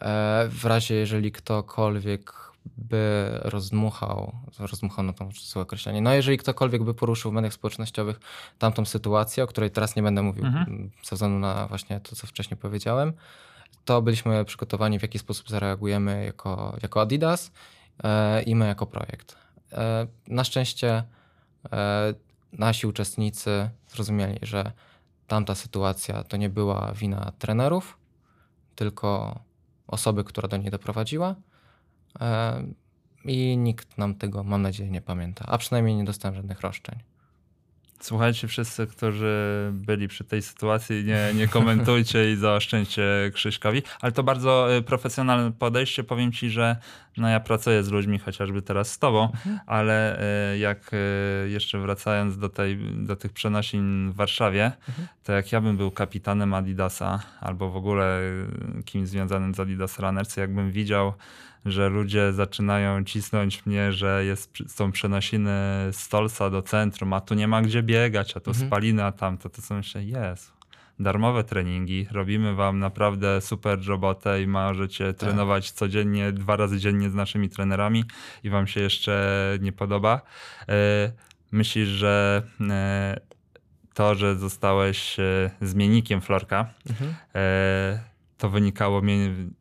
[SPEAKER 3] e, w razie jeżeli ktokolwiek by rozdmuchał, rozdmuchał no to złe określenie, no jeżeli ktokolwiek by poruszył w mediach społecznościowych tamtą sytuację, o której teraz nie będę mówił mhm. ze względu na właśnie to, co wcześniej powiedziałem, to byliśmy przygotowani w jaki sposób zareagujemy jako, jako Adidas e, i my jako projekt. E, na szczęście e, nasi uczestnicy zrozumieli, że tamta sytuacja to nie była wina trenerów, tylko osoby, która do niej doprowadziła i nikt nam tego, mam nadzieję, nie pamięta. A przynajmniej nie dostałem żadnych roszczeń.
[SPEAKER 2] Słuchajcie wszyscy, którzy byli przy tej sytuacji, nie, nie komentujcie i zaoszczędźcie Krzyśkowi, ale to bardzo y, profesjonalne podejście. Powiem ci, że no ja pracuję z ludźmi, chociażby teraz z tobą, mhm. ale y, jak y, jeszcze wracając do, tej, do tych przenosin w Warszawie, mhm. to jak ja bym był kapitanem Adidasa albo w ogóle kimś związanym z Adidas Runners, jakbym widział że ludzie zaczynają cisnąć mnie, że jest, są przenosiny z Tolsa do centrum, a tu nie ma gdzie biegać, a tu mhm. spaliny, a tam to, to są jeszcze, jest. Darmowe treningi, robimy wam naprawdę super robotę i możecie tak. trenować codziennie, dwa razy dziennie z naszymi trenerami i wam się jeszcze nie podoba. E, myślisz, że e, to, że zostałeś e, zmiennikiem Florka, mhm to wynikało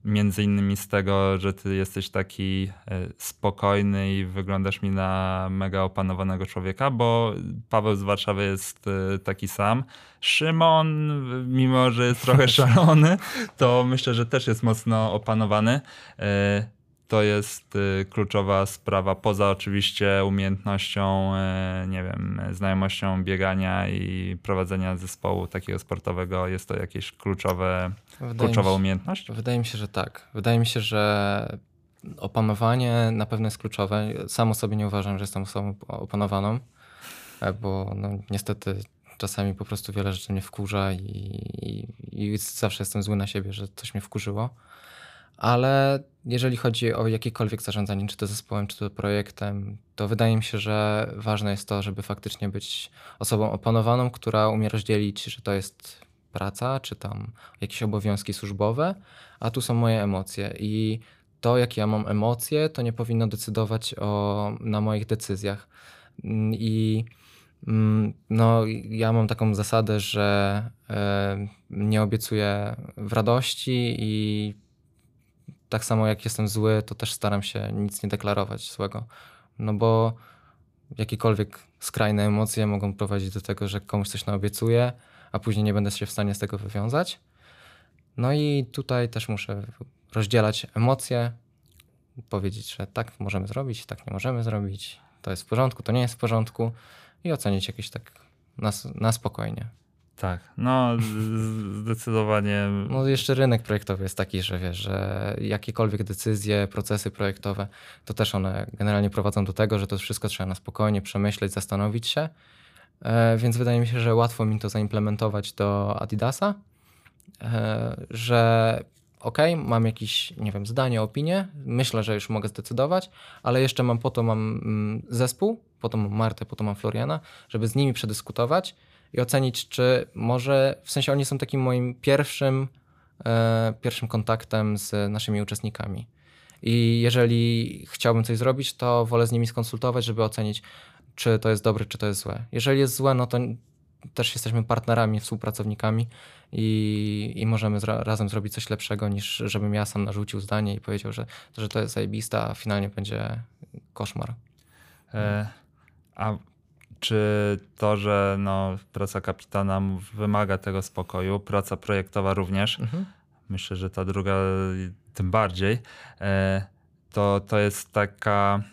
[SPEAKER 2] między innymi z tego, że ty jesteś taki e, spokojny i wyglądasz mi na mega opanowanego człowieka, bo Paweł z Warszawy jest e, taki sam. Szymon, mimo że jest trochę [LAUGHS] szalony, to myślę, że też jest mocno opanowany. To jest y, kluczowa sprawa, poza oczywiście umiejętnością, y, nie wiem, znajomością biegania i prowadzenia zespołu takiego sportowego. Jest to jakieś kluczowe, kluczowa
[SPEAKER 3] się,
[SPEAKER 2] umiejętność?
[SPEAKER 3] Wydaje mi się, że tak. Wydaje mi się, że opanowanie na pewno jest kluczowe. Sam o sobie nie uważam, że jestem osobą opanowaną, e, bo no, niestety czasami po prostu wiele rzeczy mnie wkurza i, i, i zawsze jestem zły na siebie, że coś mnie wkurzyło. Ale jeżeli chodzi o jakiekolwiek zarządzanie, czy to zespołem, czy to projektem, to wydaje mi się, że ważne jest to, żeby faktycznie być osobą opanowaną, która umie rozdzielić, że to jest praca, czy tam jakieś obowiązki służbowe, a tu są moje emocje. I to, jakie ja mam emocje, to nie powinno decydować o, na moich decyzjach. I mm, no, ja mam taką zasadę, że e, nie obiecuję w radości i tak samo jak jestem zły, to też staram się nic nie deklarować złego. No bo jakiekolwiek skrajne emocje mogą prowadzić do tego, że komuś coś naobiecuję, a później nie będę się w stanie z tego wywiązać. No i tutaj też muszę rozdzielać emocje, powiedzieć, że tak możemy zrobić, tak nie możemy zrobić, to jest w porządku, to nie jest w porządku i ocenić jakieś tak na, na spokojnie.
[SPEAKER 2] Tak, no zdecydowanie.
[SPEAKER 3] No jeszcze rynek projektowy jest taki, że wiesz, że jakiekolwiek decyzje, procesy projektowe, to też one generalnie prowadzą do tego, że to wszystko trzeba na spokojnie przemyśleć, zastanowić się. E, więc wydaje mi się, że łatwo mi to zaimplementować do Adidasa, e, że ok, mam jakieś, nie wiem, zdanie, opinię, myślę, że już mogę zdecydować, ale jeszcze mam po to mam mm, zespół, po to mam Martę, po to mam Floriana, żeby z nimi przedyskutować i ocenić, czy może, w sensie oni są takim moim pierwszym, e, pierwszym kontaktem z naszymi uczestnikami. I jeżeli chciałbym coś zrobić, to wolę z nimi skonsultować, żeby ocenić, czy to jest dobre, czy to jest złe. Jeżeli jest złe, no to też jesteśmy partnerami, współpracownikami i, i możemy zra, razem zrobić coś lepszego, niż żebym ja sam narzucił zdanie i powiedział, że, że to jest zajebista, a finalnie będzie koszmar. E,
[SPEAKER 2] a czy to, że no, praca kapitana wymaga tego spokoju, praca projektowa również, mhm. myślę, że ta druga tym bardziej, e, to, to jest taka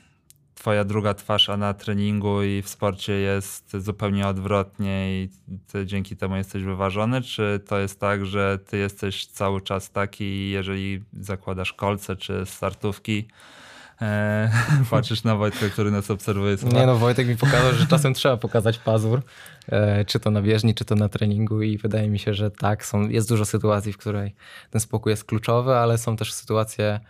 [SPEAKER 2] twoja druga twarz, a na treningu i w sporcie jest zupełnie odwrotnie i ty dzięki temu jesteś wyważony? Czy to jest tak, że ty jesteś cały czas taki, jeżeli zakładasz kolce czy startówki, e, [LAUGHS] patrzysz na Wojtka, który nas obserwuje.
[SPEAKER 3] Nie no, Wojtek mi pokazał, że czasem trzeba pokazać pazur, e, czy to na bieżni, czy to na treningu i wydaje mi się, że tak, są, jest dużo sytuacji, w której ten spokój jest kluczowy, ale są też sytuacje,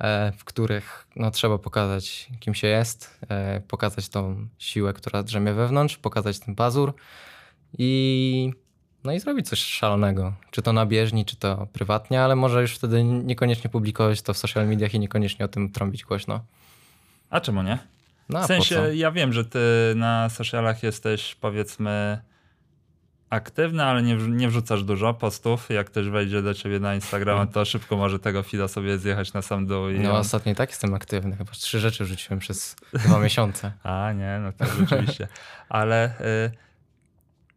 [SPEAKER 3] E, w których no, trzeba pokazać, kim się jest, pokazać tą siłę, która drzemie wewnątrz, pokazać ten pazur i, no i zrobić coś szalonego. Czy to na bieżni, czy to prywatnie, ale może już wtedy niekoniecznie publikować to w social mediach i niekoniecznie o tym trąbić głośno.
[SPEAKER 2] A czemu nie? No, w sensie, ja wiem, że ty na socialach jesteś powiedzmy aktywny, ale nie, nie wrzucasz dużo postów. Jak ktoś wejdzie do ciebie na Instagrama, to szybko może tego feeda sobie zjechać na sam dół.
[SPEAKER 3] I no on... ostatnio i tak jestem aktywny. Chyba trzy rzeczy rzuciłem przez dwa miesiące. [LAUGHS]
[SPEAKER 2] A nie, no tak rzeczywiście. Ale y,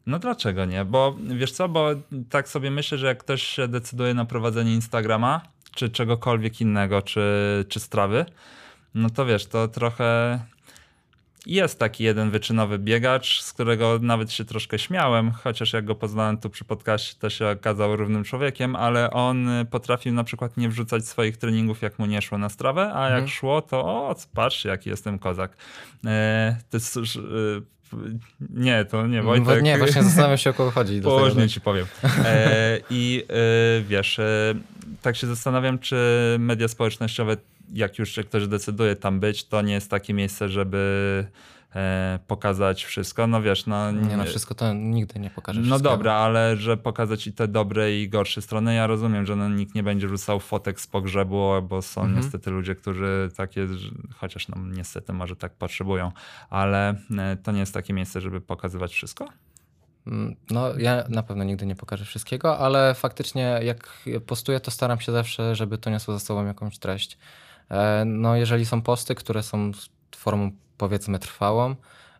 [SPEAKER 2] no dlaczego nie? Bo wiesz co, bo tak sobie myślę, że jak ktoś się decyduje na prowadzenie Instagrama, czy czegokolwiek innego, czy, czy strawy, no to wiesz, to trochę jest taki jeden wyczynowy biegacz, z którego nawet się troszkę śmiałem, chociaż jak go poznałem tu przy podcaście, to się okazał równym człowiekiem, ale on potrafił na przykład nie wrzucać swoich treningów, jak mu nie szło na strawę, a jak mhm. szło, to o, patrz, jaki jestem kozak. E, to jest, e, nie, to nie, Wojtek.
[SPEAKER 3] Nie, właśnie zastanawiam się, o kogo chodzi.
[SPEAKER 2] Później ci powiem. [LAUGHS] E, I e, wiesz, e, tak się zastanawiam, czy media społecznościowe jak już ktoś decyduje tam być, to nie jest takie miejsce, żeby pokazać wszystko. No wiesz, no...
[SPEAKER 3] Nie, no wszystko to nigdy nie pokaże
[SPEAKER 2] No dobra, ale że pokazać i te dobre i gorsze strony, ja rozumiem, że no, nikt nie będzie rzucał fotek z pogrzebu, bo są mhm. niestety ludzie, którzy takie, chociaż no niestety może tak potrzebują, ale e, to nie jest takie miejsce, żeby pokazywać wszystko?
[SPEAKER 3] Mm, no, ja na pewno nigdy nie pokażę wszystkiego, ale faktycznie jak postuję, to staram się zawsze, żeby to niosło za sobą jakąś treść. E, no, jeżeli są posty, które są formą powiedzmy trwałą,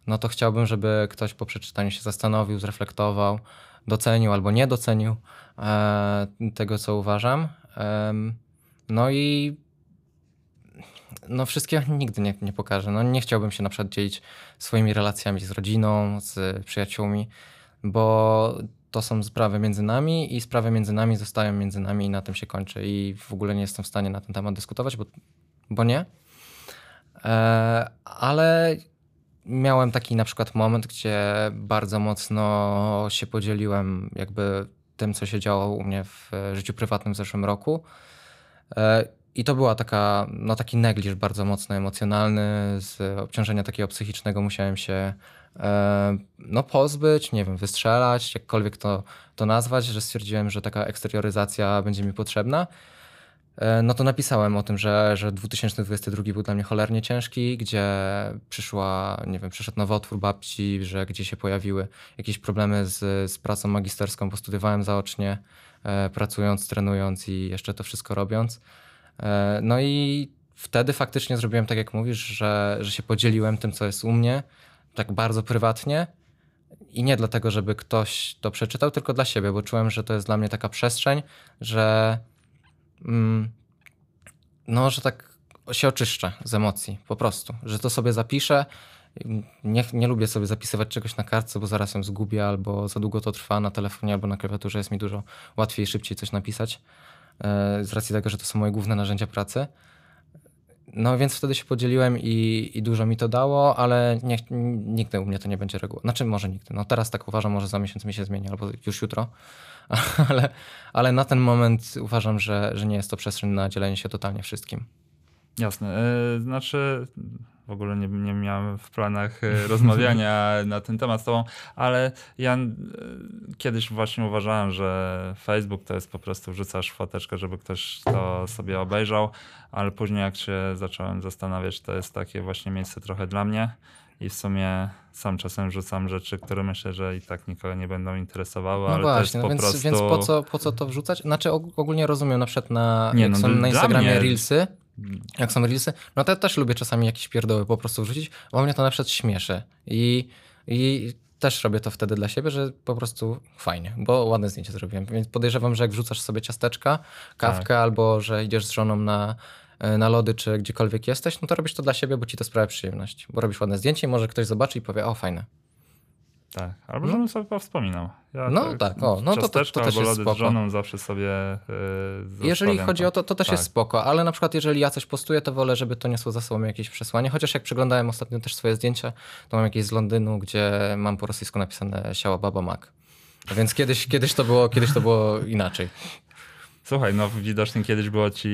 [SPEAKER 3] no to chciałbym, żeby ktoś po przeczytaniu się zastanowił, zreflektował, docenił albo nie docenił e, tego, co uważam. No i no wszystkiego nigdy nie, nie pokażę. No nie chciałbym się na przykład dzielić swoimi relacjami z rodziną, z przyjaciółmi, bo to są sprawy między nami i sprawy między nami zostają między nami i na tym się kończy. I w ogóle nie jestem w stanie na ten temat dyskutować, bo bo nie. E, ale miałem taki na przykład moment, gdzie bardzo mocno się podzieliłem jakby tym, co się działo u mnie w życiu prywatnym w zeszłym roku. E, I to była taka, no taki negliż bardzo mocno emocjonalny, z obciążenia takiego psychicznego musiałem się e, no pozbyć, nie wiem, wystrzelać, jakkolwiek to, to nazwać, że stwierdziłem, że taka eksterioryzacja będzie mi potrzebna. E, no to napisałem o tym, że, że 2022 był dla mnie cholernie ciężki, gdzie przyszła, nie wiem, przyszedł nowotwór babci, że gdzie się pojawiły jakieś problemy z, z pracą magisterską, bo studiowałem zaocznie, e, pracując, trenując i jeszcze to wszystko robiąc. E, no i wtedy faktycznie zrobiłem tak, jak mówisz, że, że się podzieliłem tym, co jest u mnie, tak bardzo prywatnie. I nie dlatego, żeby ktoś to przeczytał, tylko dla siebie, bo czułem, że to jest dla mnie taka przestrzeń, że no, że tak się oczyszczę z emocji, po prostu. Że to sobie zapiszę. Nie, nie lubię sobie zapisywać czegoś na kartce, bo zaraz ją zgubię, albo za długo to trwa na telefonie, albo na klawiaturze. Jest mi dużo łatwiej, szybciej coś napisać, e, z racji tego, że to są moje główne narzędzia pracy. No więc wtedy się podzieliłem i, i dużo mi to dało, ale nie, nigdy u mnie to nie będzie reguła. Znaczy może nigdy. No teraz tak uważam, może za miesiąc mi się zmieni, albo już jutro. [LAUGHS] ale, ale na ten moment uważam, że, że nie jest to przestrzeń na dzielenie się totalnie wszystkim.
[SPEAKER 2] Jasne. E, znaczy, w ogóle nie, nie miałem w planach e, rozmawiania [LAUGHS] na ten temat z tobą, ale ja e, kiedyś właśnie uważałem, że Facebook to jest po prostu wrzucasz foteczkę, żeby ktoś to sobie obejrzał, ale później jak się zacząłem zastanawiać, to jest takie właśnie miejsce trochę dla mnie i w sumie sam czasem rzucam rzeczy, które myślę, że i tak nikogo nie będą interesowały,
[SPEAKER 3] no
[SPEAKER 2] ale
[SPEAKER 3] właśnie, no
[SPEAKER 2] po
[SPEAKER 3] więc,
[SPEAKER 2] prostu...
[SPEAKER 3] więc po co, po co to wrzucać? Znaczy ogólnie rozumiem na przykład na,
[SPEAKER 2] Nie,
[SPEAKER 3] jak
[SPEAKER 2] no,
[SPEAKER 3] są na Instagramie
[SPEAKER 2] mnie-
[SPEAKER 3] Reelsy, jak są Reelsy, no to ja też lubię czasami jakieś pierdoły po prostu wrzucić, bo mnie to na przykład śmieszy i, i też robię to wtedy dla siebie, że po prostu fajnie, bo ładne zdjęcie zrobiłem. Więc podejrzewam, że jak wrzucasz sobie ciasteczka, kawkę
[SPEAKER 2] Tak.
[SPEAKER 3] albo że idziesz z żoną na, na lody czy gdziekolwiek jesteś, no to robisz to dla siebie, bo ci to sprawia przyjemność. Bo robisz ładne zdjęcie i może ktoś zobaczy i powie, o fajne.
[SPEAKER 2] Tak, albo żebym sobie powspominał. Ja
[SPEAKER 3] No tak, o, no to- to- to też jest spoko.
[SPEAKER 2] z żoną zawsze sobie yy,
[SPEAKER 3] Jeżeli
[SPEAKER 2] zostawiam
[SPEAKER 3] chodzi o to, to też
[SPEAKER 2] Tak.
[SPEAKER 3] jest spoko, ale na przykład jeżeli ja coś postuję, to wolę, żeby to niosło za sobą jakieś przesłanie. Chociaż jak przeglądałem ostatnio też swoje zdjęcia, to mam jakieś z Londynu, gdzie mam po rosyjsku napisane siała baba mak. Więc kiedyś, kiedyś, to było, kiedyś to było inaczej.
[SPEAKER 2] Słuchaj, no widocznie kiedyś było ci,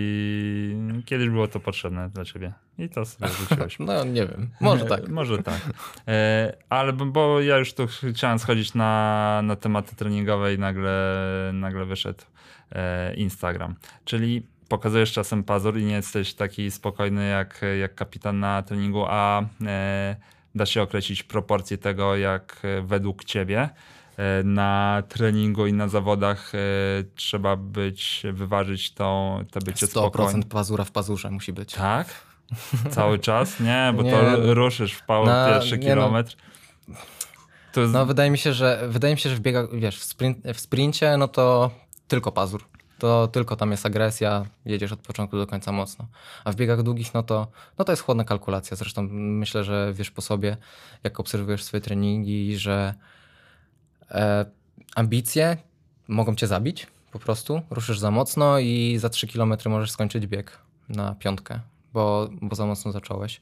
[SPEAKER 2] kiedyś było to potrzebne dla ciebie i to sobie wrzuciłeś. [LAUGHS]
[SPEAKER 3] No nie wiem, może tak.
[SPEAKER 2] Może tak. E, ale bo, ja już tu ch- chciałem schodzić na, na tematy treningowe i nagle, nagle wyszedł e, Instagram. Czyli pokazujesz czasem pazur i nie jesteś taki spokojny jak, jak kapitan na treningu, a e, da się określić proporcje tego, jak według ciebie na treningu i na zawodach e, trzeba być, wyważyć tą, to bycie spokojnym.
[SPEAKER 3] 100% pazura w pazurze musi być.
[SPEAKER 2] Tak? Cały czas? Nie, bo
[SPEAKER 3] Nie.
[SPEAKER 2] to ruszysz w pał pierwszy
[SPEAKER 3] no.
[SPEAKER 2] kilometr. To jest,
[SPEAKER 3] No wydaje mi się, że wydaje mi się, że w biegach, wiesz, w, sprint, w sprincie, no to tylko pazur. To tylko tam jest agresja, jedziesz od początku do końca mocno. A w biegach długich, no to, no to jest chłodna kalkulacja. Zresztą myślę, że wiesz po sobie, jak obserwujesz swoje treningi, że e, ambicje mogą cię zabić po prostu. Ruszysz za mocno i za 3 km możesz skończyć bieg na piątkę, bo, bo za mocno zacząłeś.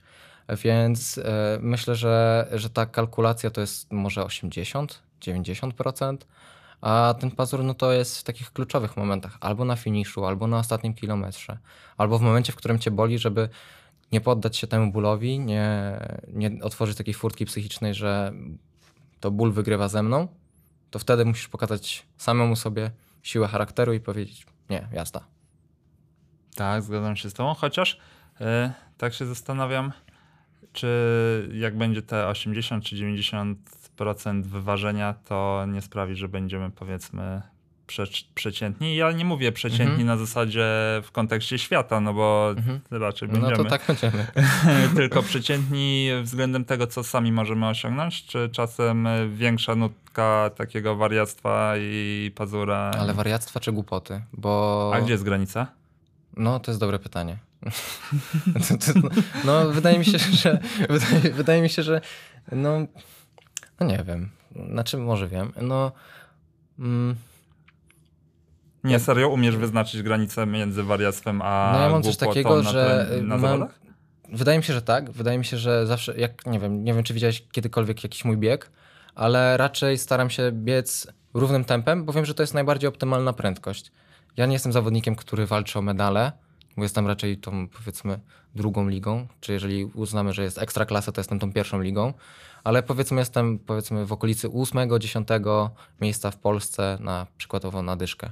[SPEAKER 3] Więc e, myślę, że, że ta kalkulacja to jest może 80-90%, a ten pazur no to jest w takich kluczowych momentach, albo na finiszu, albo na ostatnim kilometrze, albo w momencie, w którym cię boli, żeby nie poddać się temu bólowi, nie, nie otworzyć takiej furtki psychicznej, że to ból wygrywa ze mną, to wtedy musisz pokazać samemu sobie siłę charakteru i powiedzieć, nie, jazda.
[SPEAKER 2] Tak, zgadzam się z tobą, chociaż e, tak się zastanawiam, czy jak będzie te 80 czy 90% wyważenia, to nie sprawi, że będziemy powiedzmy przecz- przeciętni. Ja nie mówię przeciętni
[SPEAKER 3] Mhm.
[SPEAKER 2] na zasadzie w kontekście świata, no bo
[SPEAKER 3] Mhm.
[SPEAKER 2] raczej
[SPEAKER 3] No
[SPEAKER 2] będziemy
[SPEAKER 3] to tak będziemy. [LAUGHS]
[SPEAKER 2] tylko przeciętni względem tego, co sami możemy osiągnąć, czy czasem większa nutka takiego wariactwa i pazura?
[SPEAKER 3] Ale wariactwa czy głupoty? Bo...
[SPEAKER 2] A gdzie jest granica?
[SPEAKER 3] No, to jest dobre pytanie. [LAUGHS] No, wydaje mi się, że. Wydaje, wydaje mi się, że. No, no nie wiem. Znaczy, może wiem. No. Mm,
[SPEAKER 2] Nie, serio? Umiesz wyznaczyć granicę między wariactwem a
[SPEAKER 3] No ja mam coś takiego,
[SPEAKER 2] na,
[SPEAKER 3] że
[SPEAKER 2] na
[SPEAKER 3] mam, wydaje mi się, że tak. Wydaje mi się, że zawsze, jak nie wiem, nie wiem, czy widziałeś kiedykolwiek jakiś mój bieg, ale raczej staram się biec równym tempem, bo wiem, że to jest najbardziej optymalna prędkość. Ja nie jestem zawodnikiem, który walczy o medale, bo jestem raczej tą, powiedzmy, drugą ligą, czy jeżeli uznamy, że jest ekstra klasa, to jestem tą pierwszą ligą, ale powiedzmy jestem powiedzmy w okolicy 8-10 miejsca w Polsce na przykładowo na dyszkę.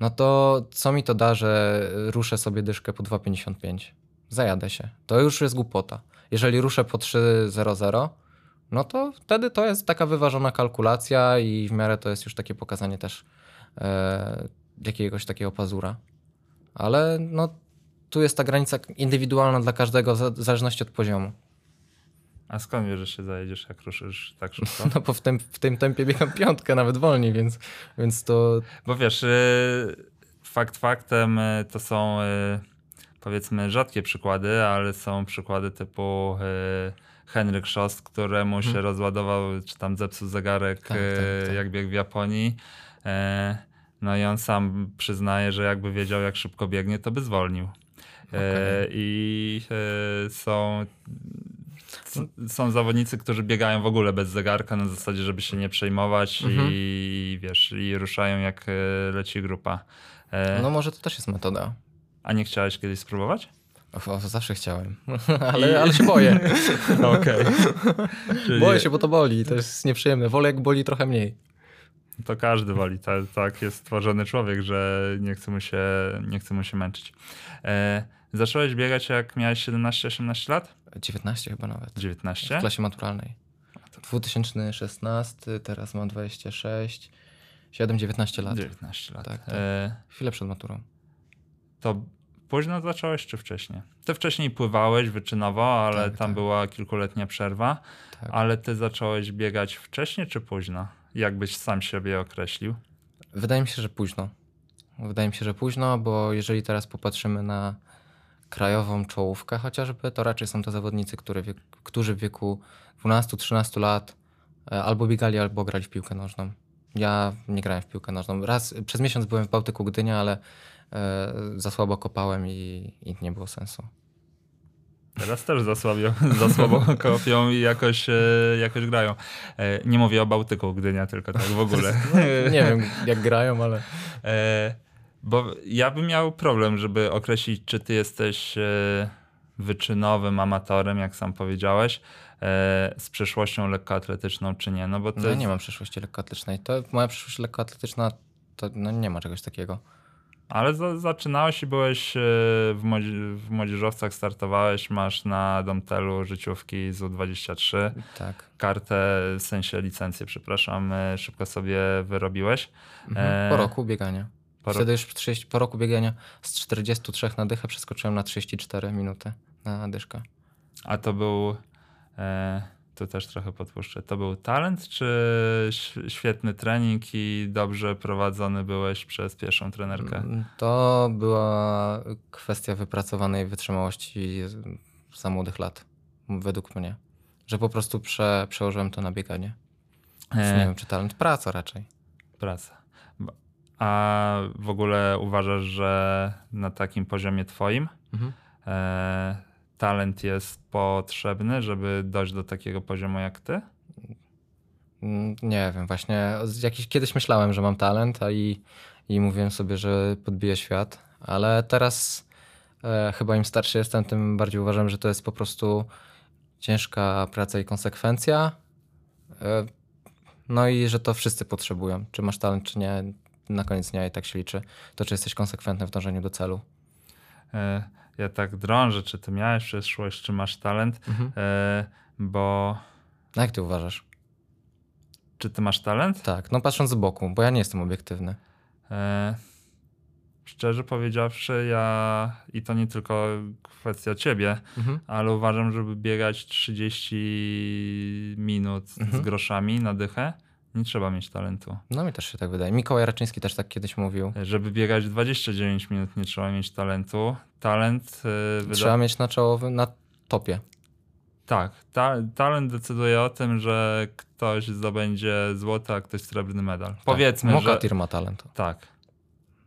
[SPEAKER 3] No to co mi to da, że ruszę sobie dyszkę po 2,55? Zajadę się. To już jest głupota. Jeżeli ruszę po 3,00, no to wtedy to jest taka wyważona kalkulacja i w miarę to jest już takie pokazanie też e, jakiegoś takiego pazura. Ale no tu jest ta granica indywidualna dla każdego w zależności od poziomu.
[SPEAKER 2] A skąd wiesz, że się zajedziesz, jak ruszysz tak szybko? [LAUGHS]
[SPEAKER 3] No bo w tym, w tym tempie biegam piątkę, nawet wolniej, więc, więc to
[SPEAKER 2] Bo wiesz, y, fakt faktem y, to są y, powiedzmy rzadkie przykłady, ale są przykłady typu Henryk Szost, któremu się rozładował, czy tam zepsuł zegarek,
[SPEAKER 3] Mhm. Tak, tak, tak.
[SPEAKER 2] jak biegł w Japonii. E, No i on sam przyznaje, że jakby wiedział, jak szybko biegnie, to by zwolnił. E,
[SPEAKER 3] Okej.
[SPEAKER 2] I e, są, są zawodnicy, którzy biegają w ogóle bez zegarka na zasadzie, żeby się nie przejmować
[SPEAKER 3] Mhm.
[SPEAKER 2] i wiesz, i ruszają jak e, leci grupa. E,
[SPEAKER 3] no może to też jest metoda.
[SPEAKER 2] A nie chciałeś kiedyś spróbować?
[SPEAKER 3] O, zawsze chciałem, [LAUGHS] ale, ale się boję. [LAUGHS]
[SPEAKER 2] Okej. Czyli
[SPEAKER 3] Boję się, bo to boli, to jest nieprzyjemne. Wolę jak boli trochę mniej.
[SPEAKER 2] To każdy woli. Ta, tak jest stworzony człowiek, że nie chce mu się, nie chce mu się męczyć. E, zacząłeś biegać jak miałeś 17-18 lat?
[SPEAKER 3] 19 chyba nawet.
[SPEAKER 2] 19?
[SPEAKER 3] W klasie maturalnej. 2016, teraz mam 26, 7, 19 lat.
[SPEAKER 2] 19 lat.
[SPEAKER 3] Tak, tak.
[SPEAKER 2] E,
[SPEAKER 3] Chwilę przed maturą.
[SPEAKER 2] to późno zacząłeś, czy wcześniej? Ty wcześniej pływałeś wyczynowo, ale
[SPEAKER 3] Tak,
[SPEAKER 2] tam
[SPEAKER 3] tak.
[SPEAKER 2] była kilkuletnia przerwa.
[SPEAKER 3] Tak.
[SPEAKER 2] Ale ty zacząłeś biegać wcześniej, czy późno? Jakbyś sam siebie określił?
[SPEAKER 3] Wydaje mi się, że późno. Wydaje mi się, że późno, bo jeżeli teraz popatrzymy na krajową czołówkę chociażby, to raczej są to zawodnicy, które wiek, którzy w wieku 12-13 lat e, albo biegali, albo grali w piłkę nożną. Ja nie grałem w piłkę nożną. Raz przez miesiąc byłem w Bałtyku Gdynia, ale e, za słabo kopałem i, i nie było sensu.
[SPEAKER 2] Teraz też za, słabio, [LAUGHS] za słabo [LAUGHS] kopią i jakoś, e, jakoś grają. E, nie mówię o Bałtyku Gdynia, tylko tak w ogóle. [LAUGHS]
[SPEAKER 3] Nie wiem jak grają, ale
[SPEAKER 2] bo ja bym miał problem, żeby określić, czy ty jesteś e, wyczynowym amatorem, jak sam powiedziałeś, e, z przeszłością lekkoatletyczną, czy nie. No bo to
[SPEAKER 3] no, nie mam przyszłości lekkoatletycznej. To moja przyszłość lekkoatletyczna to no, nie ma czegoś takiego.
[SPEAKER 2] Ale za, zaczynałeś i byłeś e, w, w młodzieżowcach, startowałeś, masz na Domtelu życiówki z U23.
[SPEAKER 3] Tak.
[SPEAKER 2] kartę, w sensie licencję, przepraszam, szybko sobie wyrobiłeś.
[SPEAKER 3] Mhm. Po roku biegania. Wtedy już 30, po roku biegania z 43 na dychę przeskoczyłem na 34 minuty na dyszkę.
[SPEAKER 2] A to był, e, tu też trochę podpuszczę, to był talent, czy świetny trening i dobrze prowadzony byłeś przez pierwszą trenerkę?
[SPEAKER 3] Mm, To była kwestia wypracowanej wytrzymałości za młodych lat, według mnie. Że po prostu prze, przełożyłem to na bieganie.
[SPEAKER 2] E,
[SPEAKER 3] nie wiem, czy talent, praca raczej.
[SPEAKER 2] Praca. A w ogóle uważasz, że na takim poziomie twoim
[SPEAKER 3] Mhm.
[SPEAKER 2] e, talent jest potrzebny, żeby dojść do takiego poziomu jak ty?
[SPEAKER 3] Mm, Nie wiem, właśnie jakiś, kiedyś myślałem, że mam talent, a i, i mówiłem sobie, że podbiję świat, ale teraz e, chyba im starszy jestem, tym bardziej uważam, że to jest po prostu ciężka praca i konsekwencja. E, no i że to wszyscy potrzebują. Czy masz talent, czy nie, na koniec dnia i tak się liczy. To, czy jesteś konsekwentny w dążeniu do celu.
[SPEAKER 2] E, ja tak drążę, czy ty miałeś przeszłość, czy masz talent, e, bo
[SPEAKER 3] No jak ty uważasz?
[SPEAKER 2] czy ty masz talent?
[SPEAKER 3] Tak, no patrząc z boku, bo ja nie jestem obiektywny.
[SPEAKER 2] E, szczerze powiedziawszy, ja i to nie tylko kwestia ciebie,
[SPEAKER 3] Mhm.
[SPEAKER 2] ale uważam, żeby biegać 30 minut z
[SPEAKER 3] Mhm.
[SPEAKER 2] groszami na dychę, nie trzeba mieć talentu.
[SPEAKER 3] No mi też się tak wydaje. Mikołaj Raczyński też tak kiedyś mówił.
[SPEAKER 2] Żeby biegać 29 minut, nie trzeba mieć talentu. Talent wyda-
[SPEAKER 3] Trzeba mieć na czołowym, na topie.
[SPEAKER 2] Tak, ta, talent decyduje o tym, że ktoś zdobędzie złoty, a ktoś srebrny medal. Powiedzmy,
[SPEAKER 3] tak.
[SPEAKER 2] że
[SPEAKER 3] Mokatir ma talent.
[SPEAKER 2] tak.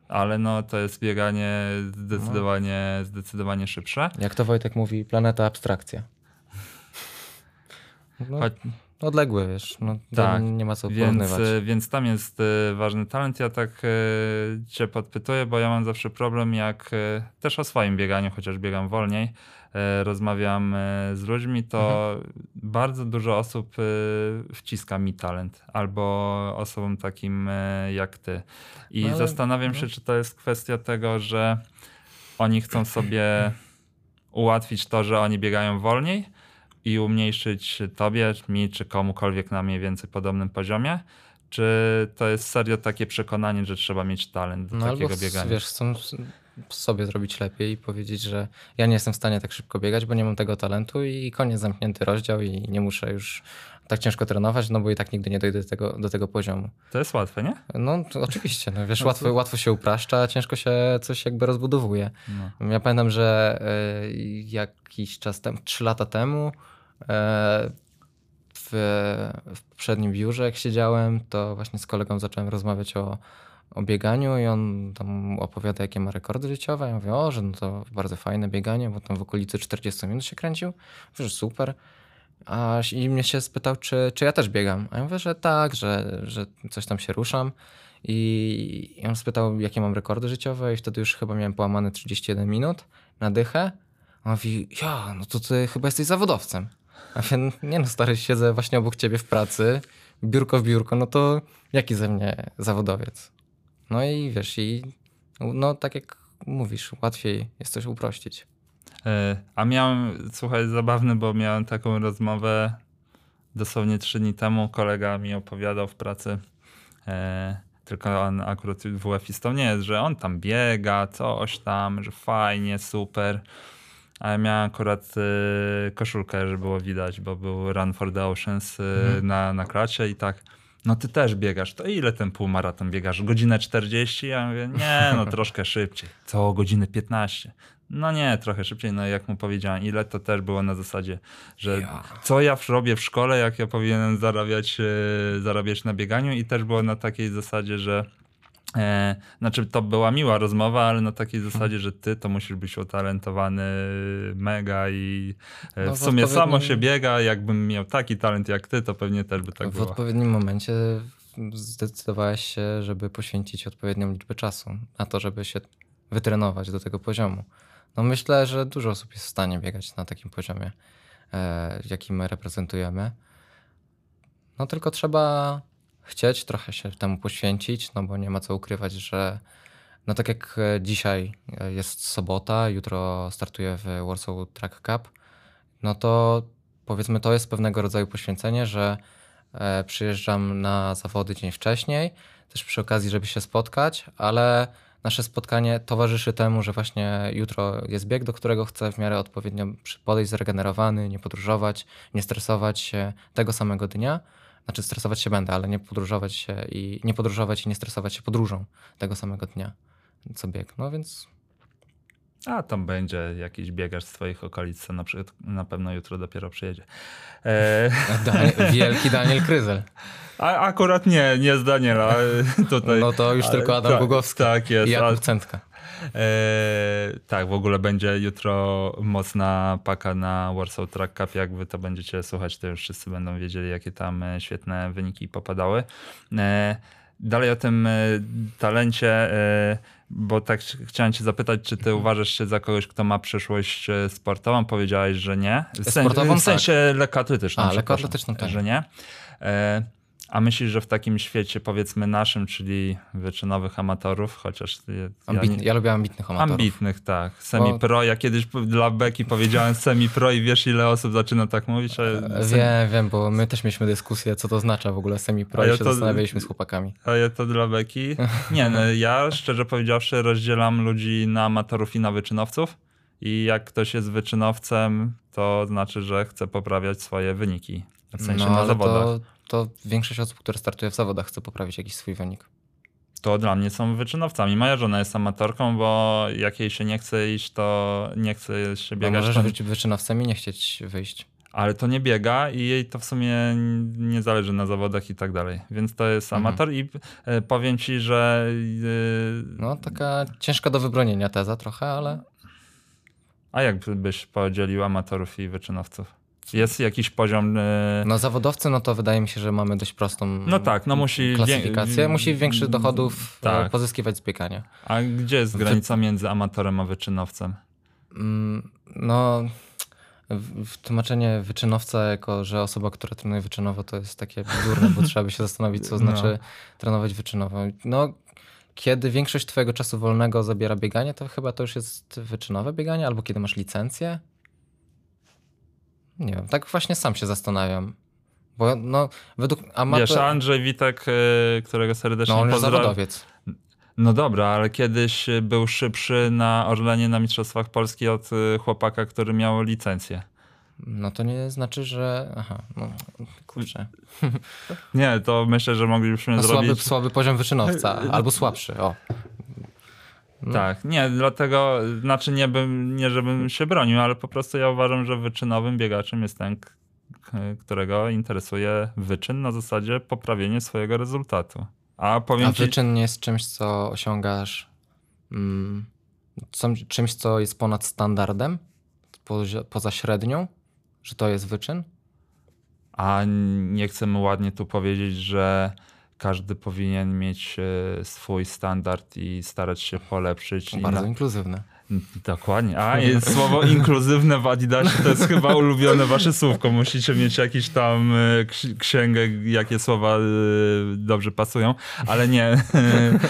[SPEAKER 2] ale no to jest bieganie zdecydowanie, zdecydowanie szybsze.
[SPEAKER 3] Jak to Wojtek mówi, planeta abstrakcja. No,
[SPEAKER 2] Choć,
[SPEAKER 3] odległe, wiesz, no,
[SPEAKER 2] Tak,
[SPEAKER 3] nie ma co
[SPEAKER 2] więc,
[SPEAKER 3] porównywać.
[SPEAKER 2] e, więc tam jest e, ważny talent. Ja tak e, cię podpytuję, bo ja mam zawsze problem, jak też o swoim bieganiu, chociaż biegam wolniej, rozmawiam z ludźmi, to
[SPEAKER 3] Mhm.
[SPEAKER 2] bardzo dużo osób wciska mi talent, albo osobom takim jak ty. I
[SPEAKER 3] No ale-
[SPEAKER 2] zastanawiam się,
[SPEAKER 3] no.
[SPEAKER 2] czy to jest kwestia tego, że oni chcą sobie [CLEARS THROAT] ułatwić to, że oni biegają wolniej i umniejszyć tobie, mi czy komukolwiek na mniej więcej podobnym poziomie? Czy to jest serio takie przekonanie, że trzeba mieć talent do
[SPEAKER 3] No
[SPEAKER 2] takiego
[SPEAKER 3] albo
[SPEAKER 2] biegania?
[SPEAKER 3] wiesz, chcą sobie zrobić lepiej i powiedzieć, że ja nie jestem w stanie tak szybko biegać, bo nie mam tego talentu i koniec, zamknięty rozdział i nie muszę już tak ciężko trenować, no bo i tak nigdy nie dojdę do tego, do tego poziomu.
[SPEAKER 2] To jest łatwe, nie?
[SPEAKER 3] No oczywiście, no wiesz,
[SPEAKER 2] No
[SPEAKER 3] łatwo, łatwo się upraszcza, ciężko się coś jakby rozbudowuje.
[SPEAKER 2] No.
[SPEAKER 3] Ja pamiętam, że y, jakiś czas temu, trzy lata temu e, w, w poprzednim biurze, jak siedziałem, to właśnie z kolegą zacząłem rozmawiać o, o bieganiu i on tam opowiada, jakie ma rekordy życiowe. Ja mówię, o, że no to bardzo fajne bieganie, bo tam w okolicy 40 minut się kręcił. Mówię, że super. A, I mnie się spytał, czy, czy ja też biegam. A ja mówię, że tak, że, że coś tam się ruszam. I i on spytał, jakie mam rekordy życiowe, i wtedy już chyba miałem połamane 31 minut na dychę. A on mówi, ja, no to ty chyba jesteś zawodowcem. A mówię, nie no stary, siedzę właśnie obok ciebie w pracy, biurko w biurko, no to jaki ze mnie zawodowiec? No i wiesz, i no tak jak mówisz, łatwiej jest coś uprościć.
[SPEAKER 2] E, A miałem, słuchaj, zabawny, bo miałem taką rozmowę dosłownie trzy dni temu. Kolega mi opowiadał w pracy, e, tylko on akurat WF-istą nie jest, że on tam biega, coś tam, że fajnie, super. A ja miałem akurat e, koszulkę, że było widać, bo był Run for the Oceans e,
[SPEAKER 3] Mhm.
[SPEAKER 2] na, na klacie i tak. No ty też biegasz, to ile ten półmaraton biegasz? Godzinę 40? Ja mówię, nie, no [LAUGHS] troszkę szybciej. Co, godzinę 15? No nie, trochę szybciej. No jak mu powiedziałem ile, to też było na zasadzie, że
[SPEAKER 3] Ja.
[SPEAKER 2] co ja w- robię w szkole, jak ja powinienem zarabiać, e, zarabiać na bieganiu i też było na takiej zasadzie, że E, znaczy, to była miła rozmowa, ale na takiej zasadzie, że ty to musisz być utalentowany mega i e,
[SPEAKER 3] No,
[SPEAKER 2] w
[SPEAKER 3] w
[SPEAKER 2] sumie samo
[SPEAKER 3] odpowiednim-
[SPEAKER 2] się biega. Jakbym miał taki talent jak ty, to pewnie też by tak
[SPEAKER 3] w
[SPEAKER 2] było.
[SPEAKER 3] odpowiednim momencie zdecydowałeś się, żeby poświęcić odpowiednią liczbę czasu na to, żeby się wytrenować do tego poziomu. No myślę, że dużo osób jest w stanie biegać na takim poziomie, e, jaki my reprezentujemy. No tylko trzeba chcieć trochę się temu poświęcić, no bo nie ma co ukrywać, że no tak jak e, dzisiaj e, jest sobota, jutro startuję w Warsaw Track Cup, no to powiedzmy to jest pewnego rodzaju poświęcenie, że przyjeżdżam na zawody dzień wcześniej, też przy okazji, żeby się spotkać, ale nasze spotkanie towarzyszy temu, że właśnie jutro jest bieg, do którego chcę w miarę odpowiednio podejść zregenerowany, nie podróżować, nie stresować się tego samego dnia. Znaczy stresować się będę, ale nie podróżować się i nie podróżować i nie stresować się podróżą tego samego dnia, co bieg. No więc
[SPEAKER 2] A tam będzie jakiś biegacz z twoich okolic, co na, przykład, na pewno jutro dopiero przyjedzie. E,
[SPEAKER 3] Daniel, wielki Daniel Kryzel.
[SPEAKER 2] a akurat nie, nie z Daniela. Tutaj,
[SPEAKER 3] No to już
[SPEAKER 2] Ale
[SPEAKER 3] tylko Adam
[SPEAKER 2] tak, Tak jest.
[SPEAKER 3] i Centka.
[SPEAKER 2] E, tak, w ogóle będzie jutro mocna paka na Warsaw Track Cup. Jak wy to będziecie słuchać, to już wszyscy będą wiedzieli, jakie tam e, świetne wyniki popadały. E, dalej o tym e, talencie, e, bo tak ch- chciałem cię zapytać, czy ty uważasz się za kogoś, kto ma przyszłość e, sportową? Powiedziałeś, że nie. W, sen-
[SPEAKER 3] Sportową,
[SPEAKER 2] w sensie lekkoatletyczną.
[SPEAKER 3] A, lekkoatletyczną, tak.
[SPEAKER 2] Że nie. E, a myślisz, że w takim świecie, powiedzmy naszym, czyli wyczynowych amatorów, chociaż ja
[SPEAKER 3] Ambitny,
[SPEAKER 2] nie-
[SPEAKER 3] ja lubię ambitnych amatorów.
[SPEAKER 2] Ambitnych, tak. Semi-pro. Ja kiedyś dla Beki powiedziałem semi-pro i wiesz ile osób zaczyna tak mówić? A,
[SPEAKER 3] E, Wiem, wiem, bo my też mieliśmy dyskusję, co to oznacza w ogóle semi-pro
[SPEAKER 2] A
[SPEAKER 3] i
[SPEAKER 2] ja
[SPEAKER 3] się
[SPEAKER 2] to-
[SPEAKER 3] zastanawialiśmy z chłopakami.
[SPEAKER 2] a ja to dla Beki? [LAUGHS] Nie, no, ja szczerze powiedziawszy rozdzielam ludzi na amatorów i na wyczynowców i jak ktoś jest wyczynowcem, to znaczy, że chce poprawiać swoje wyniki. W sensie
[SPEAKER 3] no,
[SPEAKER 2] na zawodach.
[SPEAKER 3] to, to większość osób, które startuje w zawodach chce poprawić jakiś swój wynik.
[SPEAKER 2] To dla mnie są wyczynowcami. Moja żona jest amatorką, bo jak jej się nie chce iść, to nie chce się biegać.
[SPEAKER 3] możesz
[SPEAKER 2] to-
[SPEAKER 3] być wyczynowcem i nie chcieć wyjść.
[SPEAKER 2] ale to nie biega i jej to w sumie nie zależy na zawodach i tak dalej. Więc to jest
[SPEAKER 3] Mhm.
[SPEAKER 2] amator i e, powiem ci, że e,
[SPEAKER 3] No taka ciężka do wybronienia teza trochę, ale
[SPEAKER 2] a jak byś podzielił amatorów i wyczynowców? Jest jakiś poziom
[SPEAKER 3] no zawodowcy, no to wydaje mi się, że mamy dość prostą
[SPEAKER 2] No tak, no musi
[SPEAKER 3] klasyfikację. Musi większych dochodów e,
[SPEAKER 2] Tak.
[SPEAKER 3] pozyskiwać z biegania.
[SPEAKER 2] A gdzie jest granica między amatorem a wyczynowcem?
[SPEAKER 3] Mm, No, tłumaczenie wyczynowca jako, że osoba, która trenuje wyczynowo, to jest takie bzdurne, bo trzeba by się zastanowić, co [LAUGHS]
[SPEAKER 2] No.
[SPEAKER 3] znaczy trenować wyczynowo. No, kiedy większość twojego czasu wolnego zabiera bieganie, to chyba to już jest wyczynowe bieganie, albo kiedy masz licencję. Nie wiem, tak właśnie sam się zastanawiam. Bo no, według amator...
[SPEAKER 2] Wiesz, Andrzej Witek, e, którego serdecznie
[SPEAKER 3] no, on jest
[SPEAKER 2] pozdrawiam.
[SPEAKER 3] zawodowiec.
[SPEAKER 2] No dobra, ale kiedyś był szybszy na Orlenie na Mistrzostwach Polski od y, chłopaka, który miał licencję.
[SPEAKER 3] No to nie znaczy, że... Aha, no kurczę.
[SPEAKER 2] Nie, to myślę, że moglibyśmy
[SPEAKER 3] No, słaby,
[SPEAKER 2] zrobić...
[SPEAKER 3] słaby poziom wyczynowca, albo słabszy, o. No.
[SPEAKER 2] Tak, nie, dlatego, znaczy nie, bym, nie żebym się bronił, ale po prostu ja uważam, że wyczynowym biegaczem jest ten, którego interesuje wyczyn na zasadzie poprawienie swojego rezultatu. A powiem
[SPEAKER 3] A
[SPEAKER 2] ci,
[SPEAKER 3] wyczyn nie jest czymś, co osiągasz, mm, czymś, co jest ponad standardem, poza, poza średnią, że to jest wyczyn?
[SPEAKER 2] a nie chcemy ładnie tu powiedzieć, że każdy powinien mieć e, swój standard i starać się polepszyć. i
[SPEAKER 3] Bardzo
[SPEAKER 2] na-
[SPEAKER 3] inkluzywne.
[SPEAKER 2] Dokładnie. A słowo inkluzywne w Adidasie to jest chyba ulubione wasze słówko. Musicie mieć jakiś tam e, ksi- księgę, jakie słowa e, dobrze pasują, ale nie.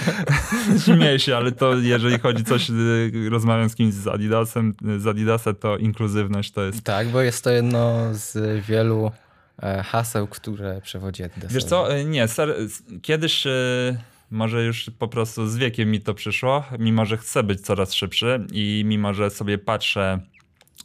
[SPEAKER 2] [LAUGHS] Śmieję się, ale to jeżeli chodzi coś, rozmawiam z kimś z Adidasem, z Adidasa, to inkluzywność to jest
[SPEAKER 3] Tak, bo jest to jedno z wielu haseł, które przewodzi Adidasowi.
[SPEAKER 2] Wiesz co, e, nie, ser, kiedyś e, może już po prostu z wiekiem mi to przyszło, mimo że chcę być coraz szybszy i mimo że sobie patrzę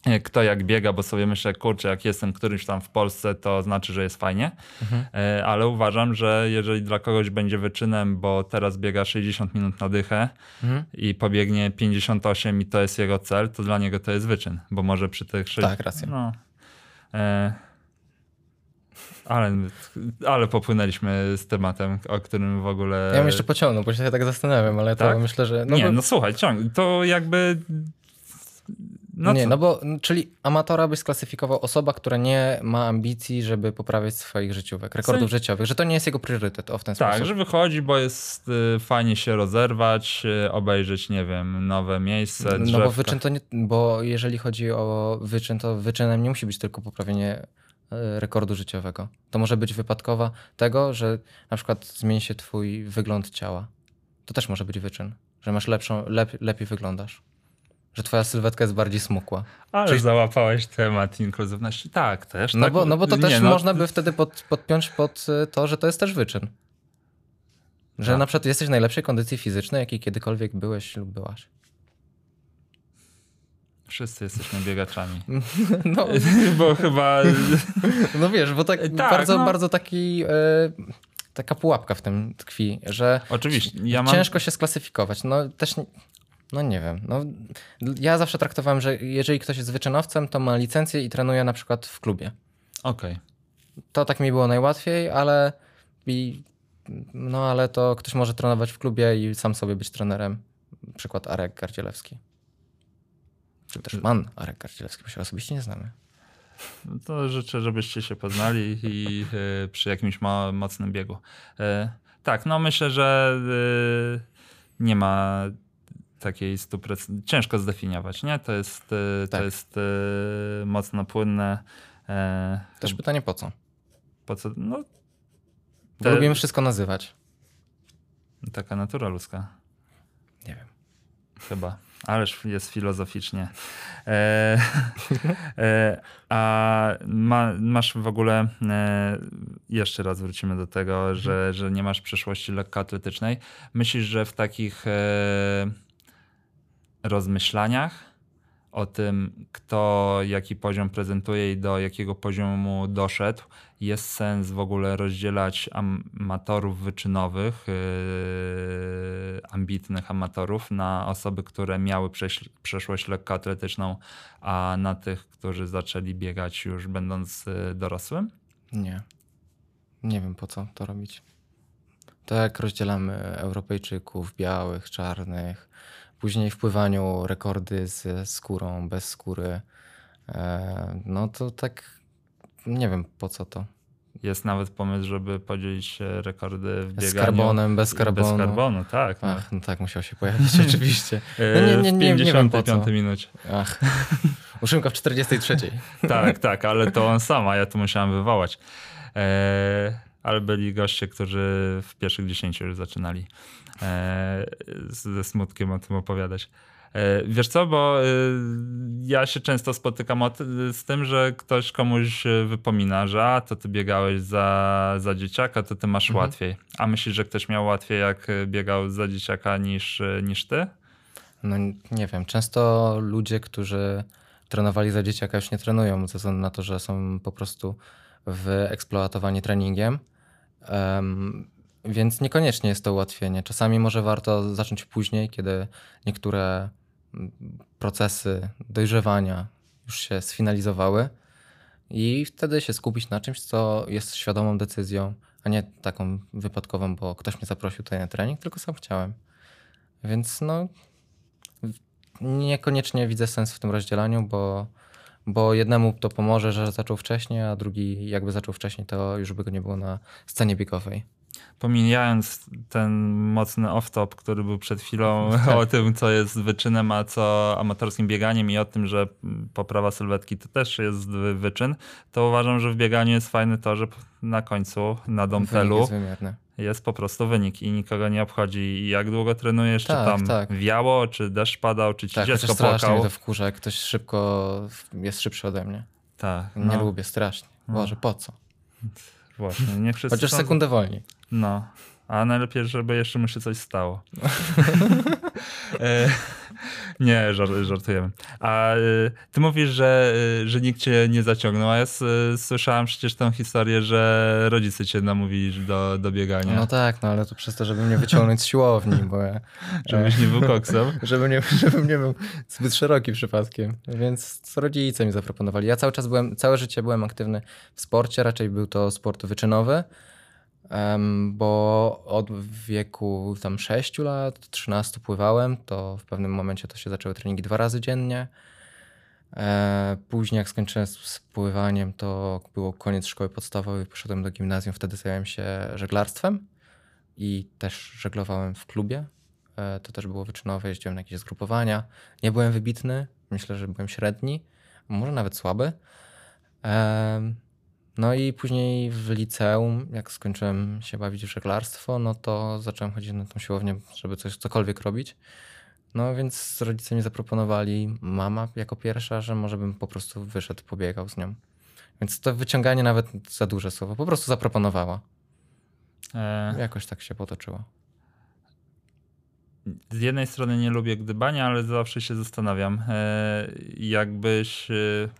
[SPEAKER 2] e, kto jak biega, bo sobie myślę, kurczę, jak jestem którymś tam w Polsce, to znaczy, że jest fajnie,
[SPEAKER 3] Mhm.
[SPEAKER 2] E, ale uważam, że jeżeli dla kogoś będzie wyczynem, bo teraz biega 60 minut na dychę
[SPEAKER 3] Mhm.
[SPEAKER 2] i pobiegnie 58 i to jest jego cel, to dla niego to jest wyczyn, bo może przy tych... szy-
[SPEAKER 3] Tak, racja.
[SPEAKER 2] No. E, ale, ale popłynęliśmy z tematem, o którym w ogóle...
[SPEAKER 3] Ja bym jeszcze pociągnął, bo się tak zastanawiam, ale to
[SPEAKER 2] Tak?
[SPEAKER 3] myślę, że...
[SPEAKER 2] nie,
[SPEAKER 3] bo-
[SPEAKER 2] no słuchaj, ciąg, to jakby... No
[SPEAKER 3] nie,
[SPEAKER 2] co?
[SPEAKER 3] no bo, czyli amatora byś sklasyfikował osoba, która nie ma ambicji, żeby poprawiać swoich życiówek, rekordów
[SPEAKER 2] Sen-
[SPEAKER 3] życiowych, że to nie jest jego priorytet, o w ten
[SPEAKER 2] Tak,
[SPEAKER 3] sposób.
[SPEAKER 2] że wychodzi, bo jest y, fajnie się rozerwać, y, obejrzeć, nie wiem, nowe miejsce,
[SPEAKER 3] No bo
[SPEAKER 2] drzewka.
[SPEAKER 3] wyczyn to nie, bo jeżeli chodzi o wyczyn, to wyczynem nie musi być tylko poprawienie rekordu życiowego. To może być wypadkowa tego, że na przykład zmieni się twój wygląd ciała. To też może być wyczyn, że masz lepszą, lep, lepiej wyglądasz. Że twoja sylwetka jest bardziej smukła.
[SPEAKER 2] Ale
[SPEAKER 3] Czyli-
[SPEAKER 2] załapałeś temat inkluzywności. Tak, też.
[SPEAKER 3] No,
[SPEAKER 2] tak,
[SPEAKER 3] bo, no bo to
[SPEAKER 2] nie,
[SPEAKER 3] też
[SPEAKER 2] no,
[SPEAKER 3] można by wtedy pod, podpiąć pod e, to, że to jest też wyczyn. Że
[SPEAKER 2] Tak.
[SPEAKER 3] na przykład jesteś w najlepszej kondycji fizycznej, jakiej kiedykolwiek byłeś lub byłaś.
[SPEAKER 2] Wszyscy jesteśmy biegaczami. [LAUGHS]
[SPEAKER 3] No, [LAUGHS]
[SPEAKER 2] bo chyba... [LAUGHS]
[SPEAKER 3] no wiesz, bo tak,
[SPEAKER 2] Tak,
[SPEAKER 3] bardzo,
[SPEAKER 2] no.
[SPEAKER 3] bardzo taki, e, taka pułapka w tym tkwi, że
[SPEAKER 2] Oczywiście, ja mam...
[SPEAKER 3] ciężko się sklasyfikować. No też, nie- no nie wiem. No, ja zawsze traktowałem, że jeżeli ktoś jest wyczynowcem, to ma licencję i trenuje na przykład w klubie.
[SPEAKER 2] Okej.
[SPEAKER 3] To tak mi było najłatwiej, ale i, no ale to ktoś może trenować w klubie i sam sobie być trenerem. Przykład Arek Gardzielewski. Czy też pan Arek Gardzielewski, bo się osobiście nie znamy.
[SPEAKER 2] No To życzę, żebyście się poznali i e, przy jakimś mo- mocnym biegu. E, tak, no myślę, że e, nie ma takiej stuproc- Ciężko zdefiniować, nie? To jest, e,
[SPEAKER 3] Tak.
[SPEAKER 2] to jest mocno płynne.
[SPEAKER 3] Też pytanie po co?
[SPEAKER 2] po co? No, Te-
[SPEAKER 3] lubimy wszystko nazywać.
[SPEAKER 2] taka natura ludzka.
[SPEAKER 3] Nie wiem.
[SPEAKER 2] Chyba. Ależ jest filozoficznie. E, [LAUGHS] e, a ma, masz w ogóle, e, jeszcze raz wrócimy do tego, że, że nie masz przyszłości lekkoatletycznej. Myślisz, że w takich e, rozmyślaniach o tym, kto jaki poziom prezentuje i do jakiego poziomu doszedł. Jest sens w ogóle rozdzielać amatorów wyczynowych, yy, ambitnych amatorów, na osoby, które miały przeszłość lekkoatletyczną, a na tych, którzy zaczęli biegać już będąc yy, dorosłym?
[SPEAKER 3] Nie. Nie wiem po co to robić. To jak rozdzielamy Europejczyków, białych, czarnych, później w pływaniu rekordy ze skórą, bez skóry, e, no to tak nie wiem po co to.
[SPEAKER 2] Jest nawet pomysł, żeby podzielić rekordy w bieganiu.
[SPEAKER 3] Z karbonem, bez karbonu.
[SPEAKER 2] Bez karbonu, tak.
[SPEAKER 3] No. Ach, no tak, musiał się pojawić [LAUGHS] oczywiście. No
[SPEAKER 2] nie, nie, nie, w 55 minucie.
[SPEAKER 3] Ach, [LAUGHS] uszymka w 43.
[SPEAKER 2] tak, tak, ale to on sam, a ja to musiałem wywołać. E, ale byli goście, którzy w pierwszych 10 już zaczynali e, ze smutkiem o tym opowiadać. E, wiesz co, bo e, ja się często spotykam z tym, że ktoś komuś wypomina, że a, to ty biegałeś za, za dzieciaka, to ty masz mhm. łatwiej. A myślisz, że ktoś miał łatwiej, jak biegał za dzieciaka niż, niż ty?
[SPEAKER 3] No nie wiem. Często ludzie, którzy trenowali za dzieciaka już nie trenują, ze względu na to, że są po prostu wyeksploatowani treningiem. Um, więc niekoniecznie jest to ułatwienie. Czasami może warto zacząć później, kiedy niektóre mm, procesy dojrzewania już się sfinalizowały i wtedy się skupić na czymś, co jest świadomą decyzją, a nie taką wypadkową, bo ktoś mnie zaprosił tutaj na trening, tylko sam chciałem. Więc no, niekoniecznie widzę sens w tym rozdzielaniu, bo, bo jednemu to pomoże, że zaczął wcześniej, a drugi jakby zaczął wcześniej, to już by go nie było na scenie biegowej.
[SPEAKER 2] Pomijając ten mocny off-top, który był przed chwilą [LAUGHS] o tym, co jest wyczynem, a co amatorskim bieganiem i o tym, że poprawa sylwetki to też jest wyczyn, to uważam, że w bieganiu jest fajne to, że na końcu, na domtelu jest, po prostu wynik i nikogo nie obchodzi jak długo trenujesz, tak, czy tam tak. wiało, czy deszcz padał, czy ci tak, dziecko płakał.
[SPEAKER 3] strasznie to wkurza, jak ktoś szybko jest szybszy ode mnie. Tak. Nie no. lubię, strasznie. No. Boże, po co?
[SPEAKER 2] Właśnie, nie wszyscy
[SPEAKER 3] Chociaż są... sekundę wolniej.
[SPEAKER 2] No, a najlepiej, żeby jeszcze mu się coś stało. [LAUGHS] [LAUGHS] E, [LAUGHS] nie, żartujemy. A y, ty mówisz, że, y, że nikt cię nie zaciągnął, a ja słyszałem przecież tę historię, że rodzice cię namówili do, do biegania.
[SPEAKER 3] No tak, no ale to przez to, żeby mnie wyciągnąć z siłowni, bo ja... [LAUGHS]
[SPEAKER 2] Żebyś nie był koksem? [LAUGHS]
[SPEAKER 3] żebym, nie, żebym nie był zbyt szeroki przypadkiem, więc rodzice mi zaproponowali. Ja cały czas byłem, całe życie byłem aktywny w sporcie, raczej był to sport wyczynowy, bo od wieku tam 6 lat, 13 pływałem, to w pewnym momencie to się zaczęły treningi dwa razy dziennie. E, później jak skończyłem z pływaniem, to było koniec szkoły podstawowej, poszedłem do gimnazjum, wtedy zająłem się żeglarstwem i też żeglowałem w klubie. E, to też było wyczynowe, jeździłem na jakieś zgrupowania. Nie byłem wybitny, myślę, że byłem średni, może nawet słaby. No i później w liceum, jak skończyłem się bawić w żeglarstwo, no to zacząłem chodzić na tą siłownię, żeby coś, cokolwiek robić. No więc rodzice mi zaproponowali, mama jako pierwsza, że może bym po prostu wyszedł, pobiegał z nią. Więc to wyciąganie nawet za duże słowo, po prostu zaproponowała. E... Jakoś tak się potoczyło
[SPEAKER 2] z jednej strony nie lubię gdybania, ale zawsze się zastanawiam, e, jakbyś e,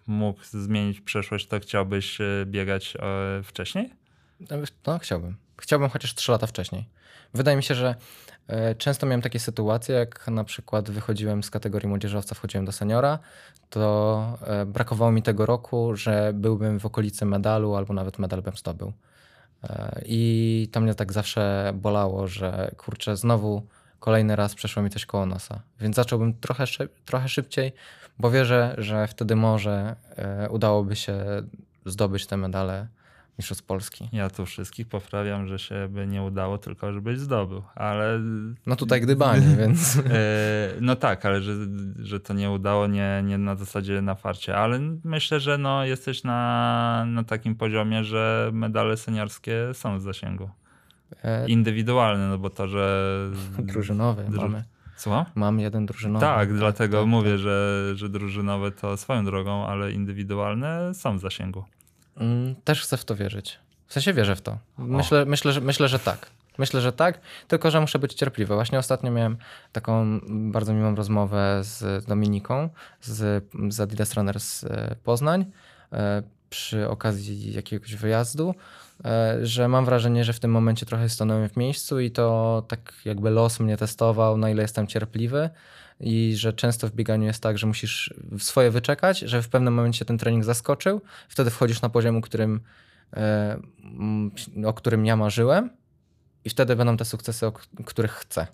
[SPEAKER 2] mógł zmienić przeszłość, to chciałbyś e, biegać wcześniej?
[SPEAKER 3] No, chciałbym. Chciałbym chociaż 3 lata wcześniej. Wydaje mi się, że często miałem takie sytuacje, jak na przykład wychodziłem z kategorii młodzieżowca, wchodziłem do seniora, to brakowało mi tego roku, że byłbym w okolicy medalu albo nawet medal bym zdobył. I to mnie tak zawsze bolało, że kurczę, znowu kolejny raz przeszło mi coś koło nosa. Więc zacząłbym trochę, trochę szybciej, bo wierzę, że wtedy może e, udałoby się zdobyć te medale Mistrzostw Polski.
[SPEAKER 2] Ja tu wszystkich poprawiam, że się by nie udało, tylko żebyś zdobył, ale...
[SPEAKER 3] No tutaj gdybanie, [LAUGHS] więc...
[SPEAKER 2] E, no tak, ale że, że to nie udało, nie, nie na zasadzie na farcie, ale myślę, że no jesteś na, na takim poziomie, że medale seniorskie są w zasięgu. E, Indywidualny, no bo to, że... [LAUGHS]
[SPEAKER 3] Drużynowy Dru... mamy.
[SPEAKER 2] Co?
[SPEAKER 3] Mam jeden drużynowy.
[SPEAKER 2] Tak, tak dlatego tak, mówię, tak. Że, że drużynowe to swoją drogą, ale indywidualne są w zasięgu.
[SPEAKER 3] Mm, też chcę w to wierzyć. W sensie wierzę w to. Myślę, myślę, że, myślę, że tak. Myślę, że tak, tylko że muszę być cierpliwy. Właśnie ostatnio miałem taką bardzo miłą rozmowę z Dominiką z, z Adidas Runners e, Poznań e, przy okazji jakiegoś wyjazdu, że mam wrażenie, że w tym momencie trochę stanąłem w miejscu i to tak jakby los mnie testował, na ile jestem cierpliwy i że często w bieganiu jest tak, że musisz swoje wyczekać, że w pewnym momencie ten trening zaskoczył, wtedy wchodzisz na poziom, którym, o którym ja marzyłem i wtedy będą te sukcesy, o których chcę.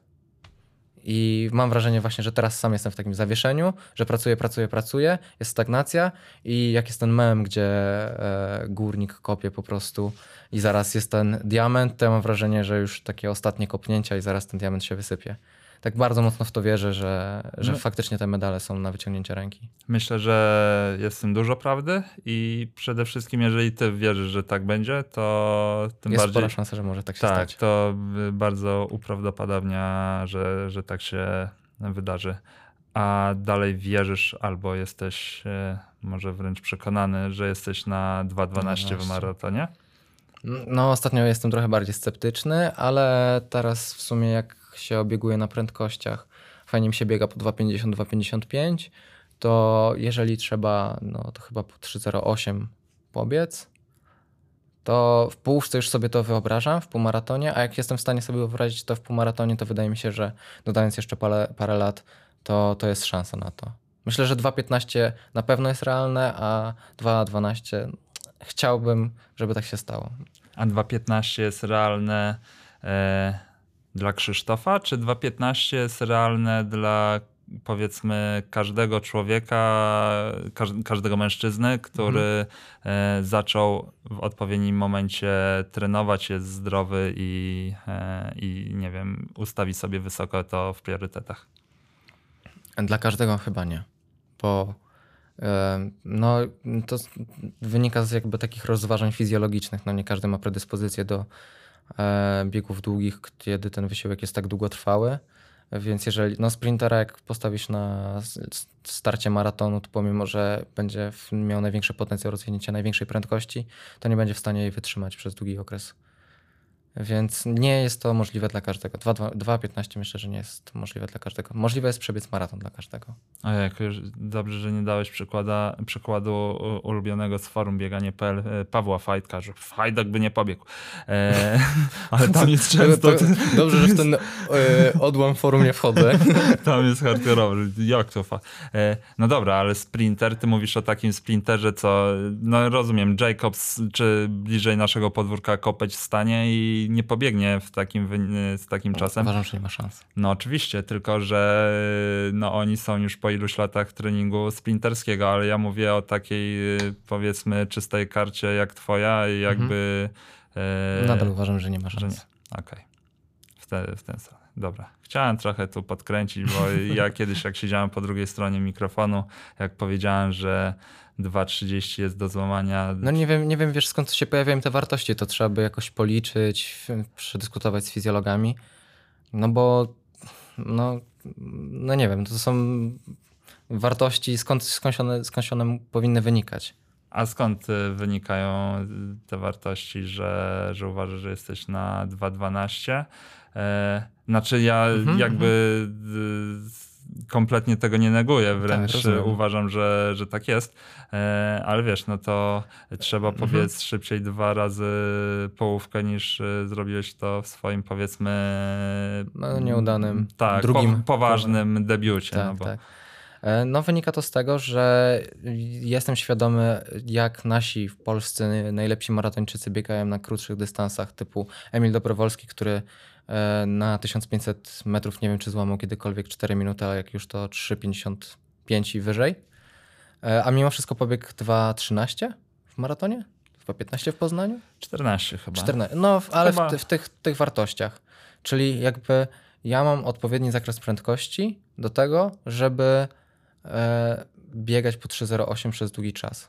[SPEAKER 3] I mam wrażenie właśnie, że teraz sam jestem w takim zawieszeniu, że pracuję, pracuję, pracuję, jest stagnacja i jak jest ten mem, gdzie e, górnik kopie po prostu i zaraz jest ten diament, to ja mam wrażenie, że już takie ostatnie kopnięcia i zaraz ten diament się wysypie tak bardzo mocno w to wierzę, że, że no. faktycznie te medale są na wyciągnięcie ręki.
[SPEAKER 2] Myślę, że jest w tym dużo prawdy i przede wszystkim, jeżeli ty wierzysz, że tak będzie, to tym
[SPEAKER 3] jest
[SPEAKER 2] bardziej...
[SPEAKER 3] Jest szansa, że może tak się
[SPEAKER 2] tak,
[SPEAKER 3] stać.
[SPEAKER 2] to bardzo uprawdopodobnia, że, że tak się wydarzy. A dalej wierzysz albo jesteś e, może wręcz przekonany, że jesteś na 2.12 w maratonie?
[SPEAKER 3] No, ostatnio jestem trochę bardziej sceptyczny, ale teraz w sumie jak się obieguje na prędkościach, fajnie mi się biega po 2,50, 2,55, to jeżeli trzeba, no to chyba po 3,08 pobiec, to w półce już sobie to wyobrażam w półmaratonie, a jak jestem w stanie sobie wyobrazić to w półmaratonie, to wydaje mi się, że dodając jeszcze parę, parę lat, to, to jest szansa na to. Myślę, że 2,15 na pewno jest realne, a 2,12 chciałbym, żeby tak się stało.
[SPEAKER 2] A 2,15 jest realne. Dla Krzysztofa, czy 2.15 jest realne dla powiedzmy każdego człowieka, każdego mężczyzny, który mhm. zaczął w odpowiednim momencie trenować, jest zdrowy i, e, i nie wiem, ustawi sobie wysoko to w priorytetach?
[SPEAKER 3] Dla każdego chyba nie, bo e, no, to wynika z jakby takich rozważań fizjologicznych. No, nie każdy ma predyspozycję do biegów długich, kiedy ten wysiłek jest tak długotrwały. Więc jeżeli no sprintera jak postawisz na starcie maratonu, to pomimo, że będzie miał największy potencjał rozwinięcia największej prędkości, to nie będzie w stanie jej wytrzymać przez długi okres. Więc nie jest to możliwe dla każdego. 2.15 myślę, że nie jest możliwe dla każdego. Możliwe jest przebiec maraton dla każdego.
[SPEAKER 2] A jak już dobrze, że nie dałeś przykłada, przykładu ulubionego z forum bieganie.pl e, Pawła Fajtka, że Fajdek by nie pobiegł. E, [LAUGHS] ale tam jest często...
[SPEAKER 3] dobrze, że w ten e, odłam forum nie wchodzę. [LAUGHS]
[SPEAKER 2] tam jest hardkorowy. Jak to fa... E, no dobra, ale sprinter, ty mówisz o takim sprinterze, co no rozumiem, Jacobs czy bliżej naszego podwórka kopeć stanie i nie pobiegnie w takim, z takim czasem.
[SPEAKER 3] Uważam, że nie ma szans.
[SPEAKER 2] No oczywiście, tylko że no, oni są już po iluś latach treningu sprinterskiego, ale ja mówię o takiej powiedzmy czystej karcie jak twoja i jakby...
[SPEAKER 3] Mhm. Nadal uważam, że nie ma szans.
[SPEAKER 2] Okej. Okay. W, te, w ten sposób. Dobra. Chciałem trochę tu podkręcić, bo [LAUGHS] ja kiedyś jak siedziałem po drugiej stronie mikrofonu, jak powiedziałem, że 2,30 jest do złamania.
[SPEAKER 3] No nie wiem, nie wiem, wiesz skąd się pojawiają te wartości, to trzeba by jakoś policzyć, przedyskutować z fizjologami, no bo no, no nie wiem, to są wartości, skąd, skąd, one, skąd one powinny wynikać.
[SPEAKER 2] A skąd y, wynikają te wartości, że, że uważasz, że jesteś na 2,12? E, znaczy ja mhm, jakby mhm kompletnie tego nie neguję, wręcz tak, uważam, że, że tak jest, e, ale wiesz, no to trzeba mhm. powiedz szybciej dwa razy połówkę niż e, zrobiłeś to w swoim powiedzmy
[SPEAKER 3] no, nieudanym
[SPEAKER 2] tak,
[SPEAKER 3] drugim
[SPEAKER 2] po, poważnym debiucie.
[SPEAKER 3] Tak,
[SPEAKER 2] no, bo...
[SPEAKER 3] tak. E, no, wynika to z tego, że jestem świadomy, jak nasi w Polsce najlepsi maratończycy biegają na krótszych dystansach, typu Emil Dobrowolski, który na 1500 metrów nie wiem, czy złamał kiedykolwiek 4 minuty, ale jak już to 3,55 i wyżej. E, a mimo wszystko pobiegł 2,13 w maratonie? 2,15 w Poznaniu?
[SPEAKER 2] 14 chyba.
[SPEAKER 3] 14. No, ale chyba... w, w, tych, tych wartościach. Czyli jakby ja mam odpowiedni zakres prędkości do tego, żeby e, biegać po 3,08 przez długi czas.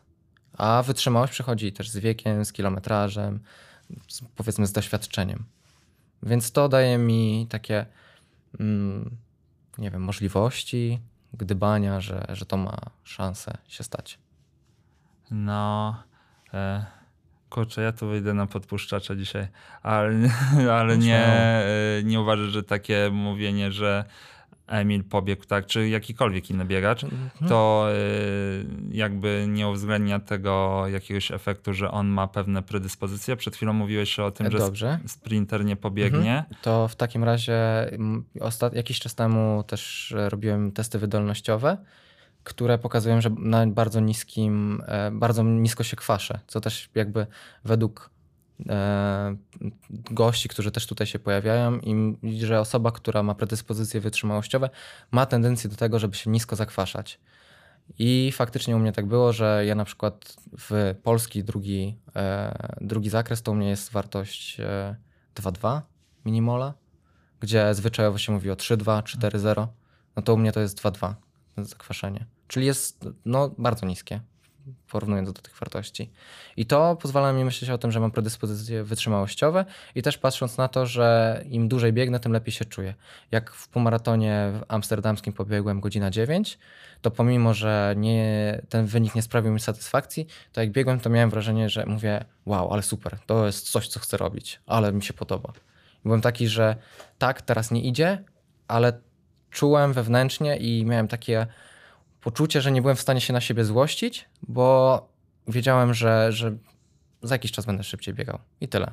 [SPEAKER 3] A wytrzymałość przychodzi też z wiekiem, z kilometrażem, z, powiedzmy z doświadczeniem. Więc to daje mi takie, mm, nie wiem, możliwości gdybania, że, że to ma szansę się stać.
[SPEAKER 2] No, e, Kurczę, ja tu wyjdę na podpuszczacza dzisiaj, ale, [LAUGHS] ale nie, y, nie uważasz, że takie mówienie, że Emil pobiegł tak, czy jakikolwiek inny biegacz,
[SPEAKER 3] Mhm.
[SPEAKER 2] to y, jakby nie uwzględnia tego jakiegoś efektu, że on ma pewne predyspozycje. Przed chwilą mówiłeś o tym, że
[SPEAKER 3] Dobrze.
[SPEAKER 2] sprinter nie pobiegnie.
[SPEAKER 3] Mhm. To w takim razie ostat... jakiś czas temu też e, robiłem testy wydolnościowe, które pokazują, że na bardzo niskim, e, bardzo nisko się kwaszę, co też jakby według e, gości, którzy też tutaj się pojawiają, im, że osoba, która ma predyspozycje wytrzymałościowe, ma tendencję do tego, żeby się nisko zakwaszać. I faktycznie u mnie tak było, że ja na przykład w polski drugi, e, drugi zakres to u mnie jest wartość e, 2,2 minimola, gdzie zwyczajowo się mówi o 3,2, 4,0, no to u mnie to jest 2,2 zakwaszenie. Czyli jest no, bardzo niskie, porównując do tych wartości. I to pozwala mi myśleć o tym, że mam predyspozycje wytrzymałościowe i też patrząc na to, że im dłużej biegnę, tym lepiej się czuję. Jak w półmaratonie amsterdamskim pobiegłem godzina 9, to pomimo, że nie, ten wynik nie sprawił mi satysfakcji, to jak biegłem, to miałem wrażenie, że mówię, wow, ale super, to jest coś, co chcę robić, ale mi się podoba. Byłem taki, że tak, teraz nie idzie, ale czułem wewnętrznie i miałem takie poczucie, że nie byłem w stanie się na siebie złościć, bo wiedziałem, że, że za jakiś czas będę szybciej biegał. I tyle.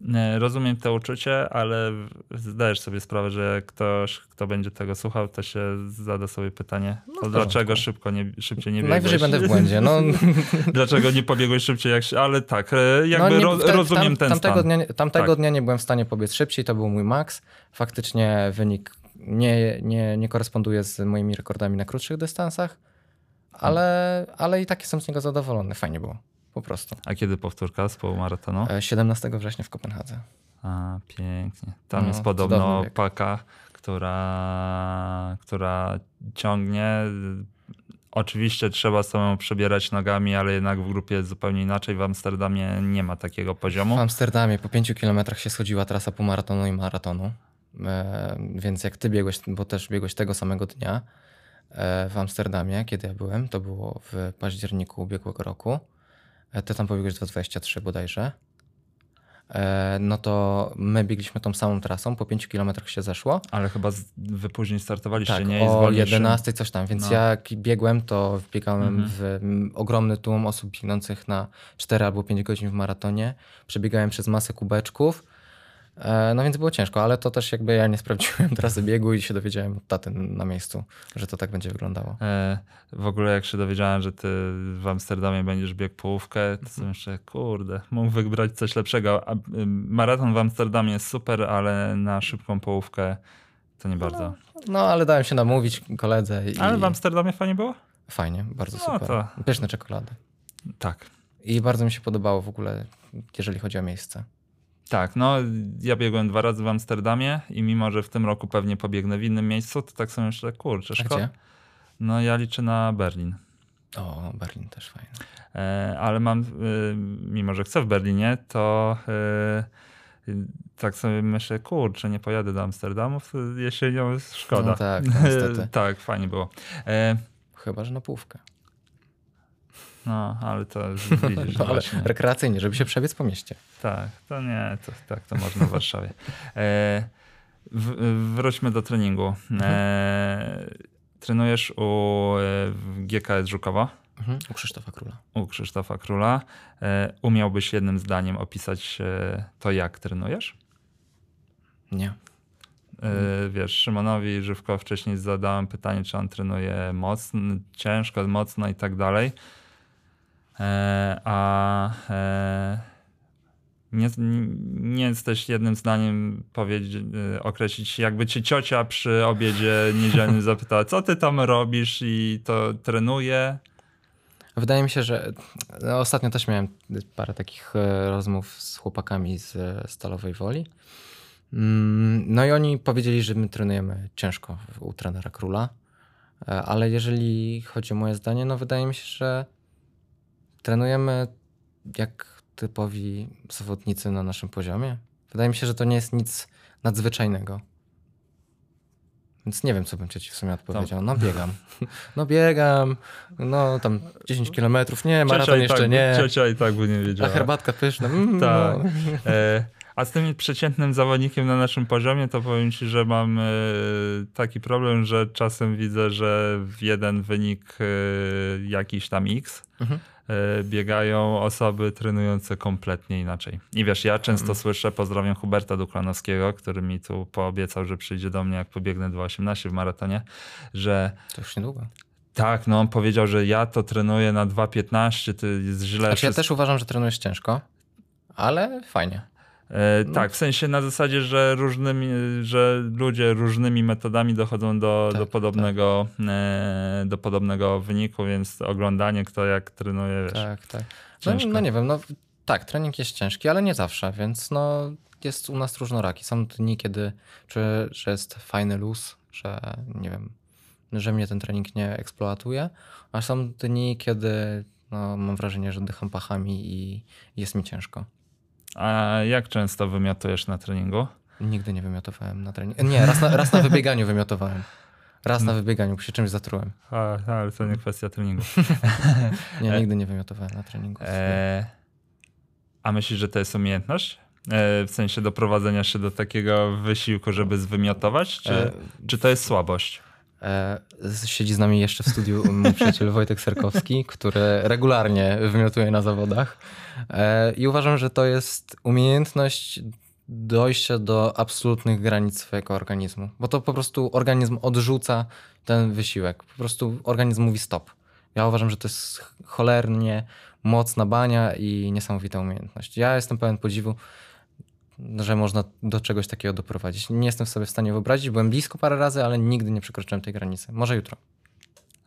[SPEAKER 2] Nie, Rozumiem to uczucie, ale zdajesz sobie sprawę, że ktoś, kto będzie tego słuchał, to się zada sobie pytanie,
[SPEAKER 3] No
[SPEAKER 2] to dlaczego szybko nie, szybciej nie biegłeś?
[SPEAKER 3] Najwyżej będę w błędzie. No, [LAUGHS]
[SPEAKER 2] dlaczego nie pobiegłeś szybciej, jak się, ale tak, e, jakby
[SPEAKER 3] no nie-
[SPEAKER 2] ro, rozumiem
[SPEAKER 3] tam,
[SPEAKER 2] ten
[SPEAKER 3] tamtego
[SPEAKER 2] stan.
[SPEAKER 3] Dnia, tamtego
[SPEAKER 2] Tak.
[SPEAKER 3] dnia nie byłem w stanie pobiec szybciej, to był mój maks. Faktycznie wynik nie, nie, nie koresponduje z moimi rekordami na krótszych dystansach, ale, ale i tak jestem z niego zadowolony. Fajnie było, po prostu.
[SPEAKER 2] A kiedy powtórka z półmaratonu?
[SPEAKER 3] E, 17 września w Kopenhadze.
[SPEAKER 2] A, pięknie. Tam
[SPEAKER 3] No,
[SPEAKER 2] jest podobno paka, która, która ciągnie. Oczywiście trzeba samemu przebierać nogami, ale jednak w grupie zupełnie inaczej. W Amsterdamie nie ma takiego poziomu.
[SPEAKER 3] W Amsterdamie po 5 kilometrach się schodziła trasa półmaratonu i maratonu. E, więc jak ty biegłeś, bo też biegłeś tego samego dnia e, w Amsterdamie, kiedy ja byłem, to było w październiku ubiegłego roku. E, ty tam pobiegłeś 2,23 bodajże. No to my biegliśmy tą samą trasą, po 5 kilometrach się zeszło.
[SPEAKER 2] Ale chyba z, wy później startowaliście,
[SPEAKER 3] Tak,
[SPEAKER 2] nie? I
[SPEAKER 3] o
[SPEAKER 2] wolniejszym-
[SPEAKER 3] 11 coś tam, więc
[SPEAKER 2] No.
[SPEAKER 3] ja biegłem, to biegałem
[SPEAKER 2] Mhm.
[SPEAKER 3] w ogromny tłum osób biegnących na 4 albo 5 godzin w maratonie. Przebiegałem przez masę kubeczków. E, No więc było ciężko, ale to też jakby ja nie sprawdziłem [LAUGHS] trasy biegu i się dowiedziałem od taty na miejscu, że to tak będzie wyglądało.
[SPEAKER 2] E, W ogóle jak się dowiedziałem, że ty w Amsterdamie będziesz biegł połówkę, to sobie myślę, kurde, mógł wybrać coś lepszego. A, y, Maraton w Amsterdamie jest super, ale na szybką połówkę to nie bardzo.
[SPEAKER 3] No ale dałem się namówić koledze i
[SPEAKER 2] Ale w Amsterdamie fajnie było?
[SPEAKER 3] fajnie, bardzo
[SPEAKER 2] No
[SPEAKER 3] super.
[SPEAKER 2] to-
[SPEAKER 3] Pyszne czekolady.
[SPEAKER 2] Tak.
[SPEAKER 3] I bardzo mi się podobało w ogóle, jeżeli chodzi o miejsce.
[SPEAKER 2] Tak, no ja biegłem dwa razy w Amsterdamie i mimo, że w tym roku pewnie pobiegnę w innym miejscu, to tak sobie myślę, kurczę, szkoda. No ja liczę na Berlin.
[SPEAKER 3] O, Berlin też fajny.
[SPEAKER 2] E, ale mam, y, mimo że chcę w Berlinie, to y, tak sobie myślę, kurczę, nie pojadę do Amsterdamu jesienią, szkoda.
[SPEAKER 3] No tak, no niestety. [LAUGHS]
[SPEAKER 2] tak, fajnie było. E,
[SPEAKER 3] Chyba, że na połówkę.
[SPEAKER 2] No, ale to [LAUGHS] widzisz,
[SPEAKER 3] No, ale rekreacyjnie, żeby się przebiec po mieście.
[SPEAKER 2] Tak, to nie, to, tak to można w Warszawie. E, w, wróćmy do treningu. E, trenujesz u e, GKS Żukowo,
[SPEAKER 3] Mhm. U Krzysztofa Króla.
[SPEAKER 2] u Krzysztofa Króla. E, umiałbyś jednym zdaniem opisać e, to, jak trenujesz?
[SPEAKER 3] Nie.
[SPEAKER 2] E, wiesz, Szymonowi Żywko wcześniej zadałem pytanie, czy on trenuje mocno, ciężko, mocno i tak dalej. E, a e, nie, nie jesteś jednym zdaniem powiedzieć, określić, jakby cię ciocia przy obiedzie niedzielnym [LAUGHS] zapytała, co ty tam robisz i to trenuję.
[SPEAKER 3] Wydaje mi się, że no, ostatnio też miałem parę takich e, rozmów z chłopakami z Stalowej Woli. Mm, No i oni powiedzieli, że my trenujemy ciężko u trenera Króla, ale jeżeli chodzi o moje zdanie, no wydaje mi się, że trenujemy jak typowi zawodnicy na naszym poziomie. Wydaje mi się, że to nie jest nic nadzwyczajnego. Więc nie wiem, co bym ci w sumie odpowiedział. No biegam. No biegam, no tam 10 kilometrów, nie, maraton
[SPEAKER 2] Ciocia i
[SPEAKER 3] jeszcze
[SPEAKER 2] tak,
[SPEAKER 3] nie.
[SPEAKER 2] Ciocia i tak by nie
[SPEAKER 3] A
[SPEAKER 2] wiedziała.
[SPEAKER 3] herbatka pyszna. Mm,
[SPEAKER 2] Tak.
[SPEAKER 3] no.
[SPEAKER 2] E, A z tym przeciętnym zawodnikiem na naszym poziomie, to powiem ci, że mam e, taki problem, że czasem widzę, że w jeden wynik e, jakiś tam X
[SPEAKER 3] Mhm.
[SPEAKER 2] E, biegają osoby trenujące kompletnie inaczej. I wiesz, ja często
[SPEAKER 3] Mhm.
[SPEAKER 2] słyszę, pozdrawiam Huberta Duklanowskiego, który mi tu poobiecał, że przyjdzie do mnie, jak pobiegnę 2.18 w maratonie, że
[SPEAKER 3] To już niedługo.
[SPEAKER 2] tak, no on powiedział, że ja to trenuję na 2.15, to jest źle.
[SPEAKER 3] Znaczy ja też uważam, że trenujesz ciężko, ale fajnie.
[SPEAKER 2] E,
[SPEAKER 3] No.
[SPEAKER 2] Tak, w sensie na zasadzie, że różnymi, że ludzie różnymi metodami dochodzą do,
[SPEAKER 3] Tak,
[SPEAKER 2] do, podobnego, e, do podobnego wyniku, więc oglądanie kto jak trenuje, wiesz.
[SPEAKER 3] Tak, tak. No, no nie wiem, no tak, trening jest ciężki, ale nie zawsze, więc no jest u nas różnoraki. Są dni, kiedy czuję, że jest fajny luz, że nie wiem, że mnie ten trening nie eksploatuje, a są dni, kiedy no, mam wrażenie, że dycham pachami i jest mi ciężko.
[SPEAKER 2] A jak często wymiotujesz na treningu?
[SPEAKER 3] Nigdy nie wymiotowałem na trening. Nie, raz na, raz na wybieganiu wymiotowałem. Raz na wybieganiu, bo się czymś zatrułem.
[SPEAKER 2] A, ale to nie kwestia treningu. [LAUGHS]
[SPEAKER 3] Nie,
[SPEAKER 2] E-
[SPEAKER 3] nigdy nie wymiotowałem na treningu.
[SPEAKER 2] E, a myślisz, że to jest umiejętność? E, w sensie doprowadzenia się do takiego wysiłku, żeby zwymiotować? Czy,
[SPEAKER 3] E,
[SPEAKER 2] czy to jest słabość?
[SPEAKER 3] E, Siedzi z nami jeszcze w studiu mój [LAUGHS] przyjaciel Wojtek Serkowski, który regularnie wymiotuje na zawodach. E, I uważam, że to jest umiejętność dojścia do absolutnych granic swojego organizmu, bo to po prostu organizm odrzuca ten wysiłek. Po prostu organizm mówi stop. Ja uważam, że to jest cholernie mocna bania i niesamowita umiejętność. Ja jestem pełen podziwu, że można do czegoś takiego doprowadzić. Nie jestem sobie w stanie wyobrazić, byłem blisko parę razy, ale nigdy nie przekroczyłem tej granicy. Może jutro.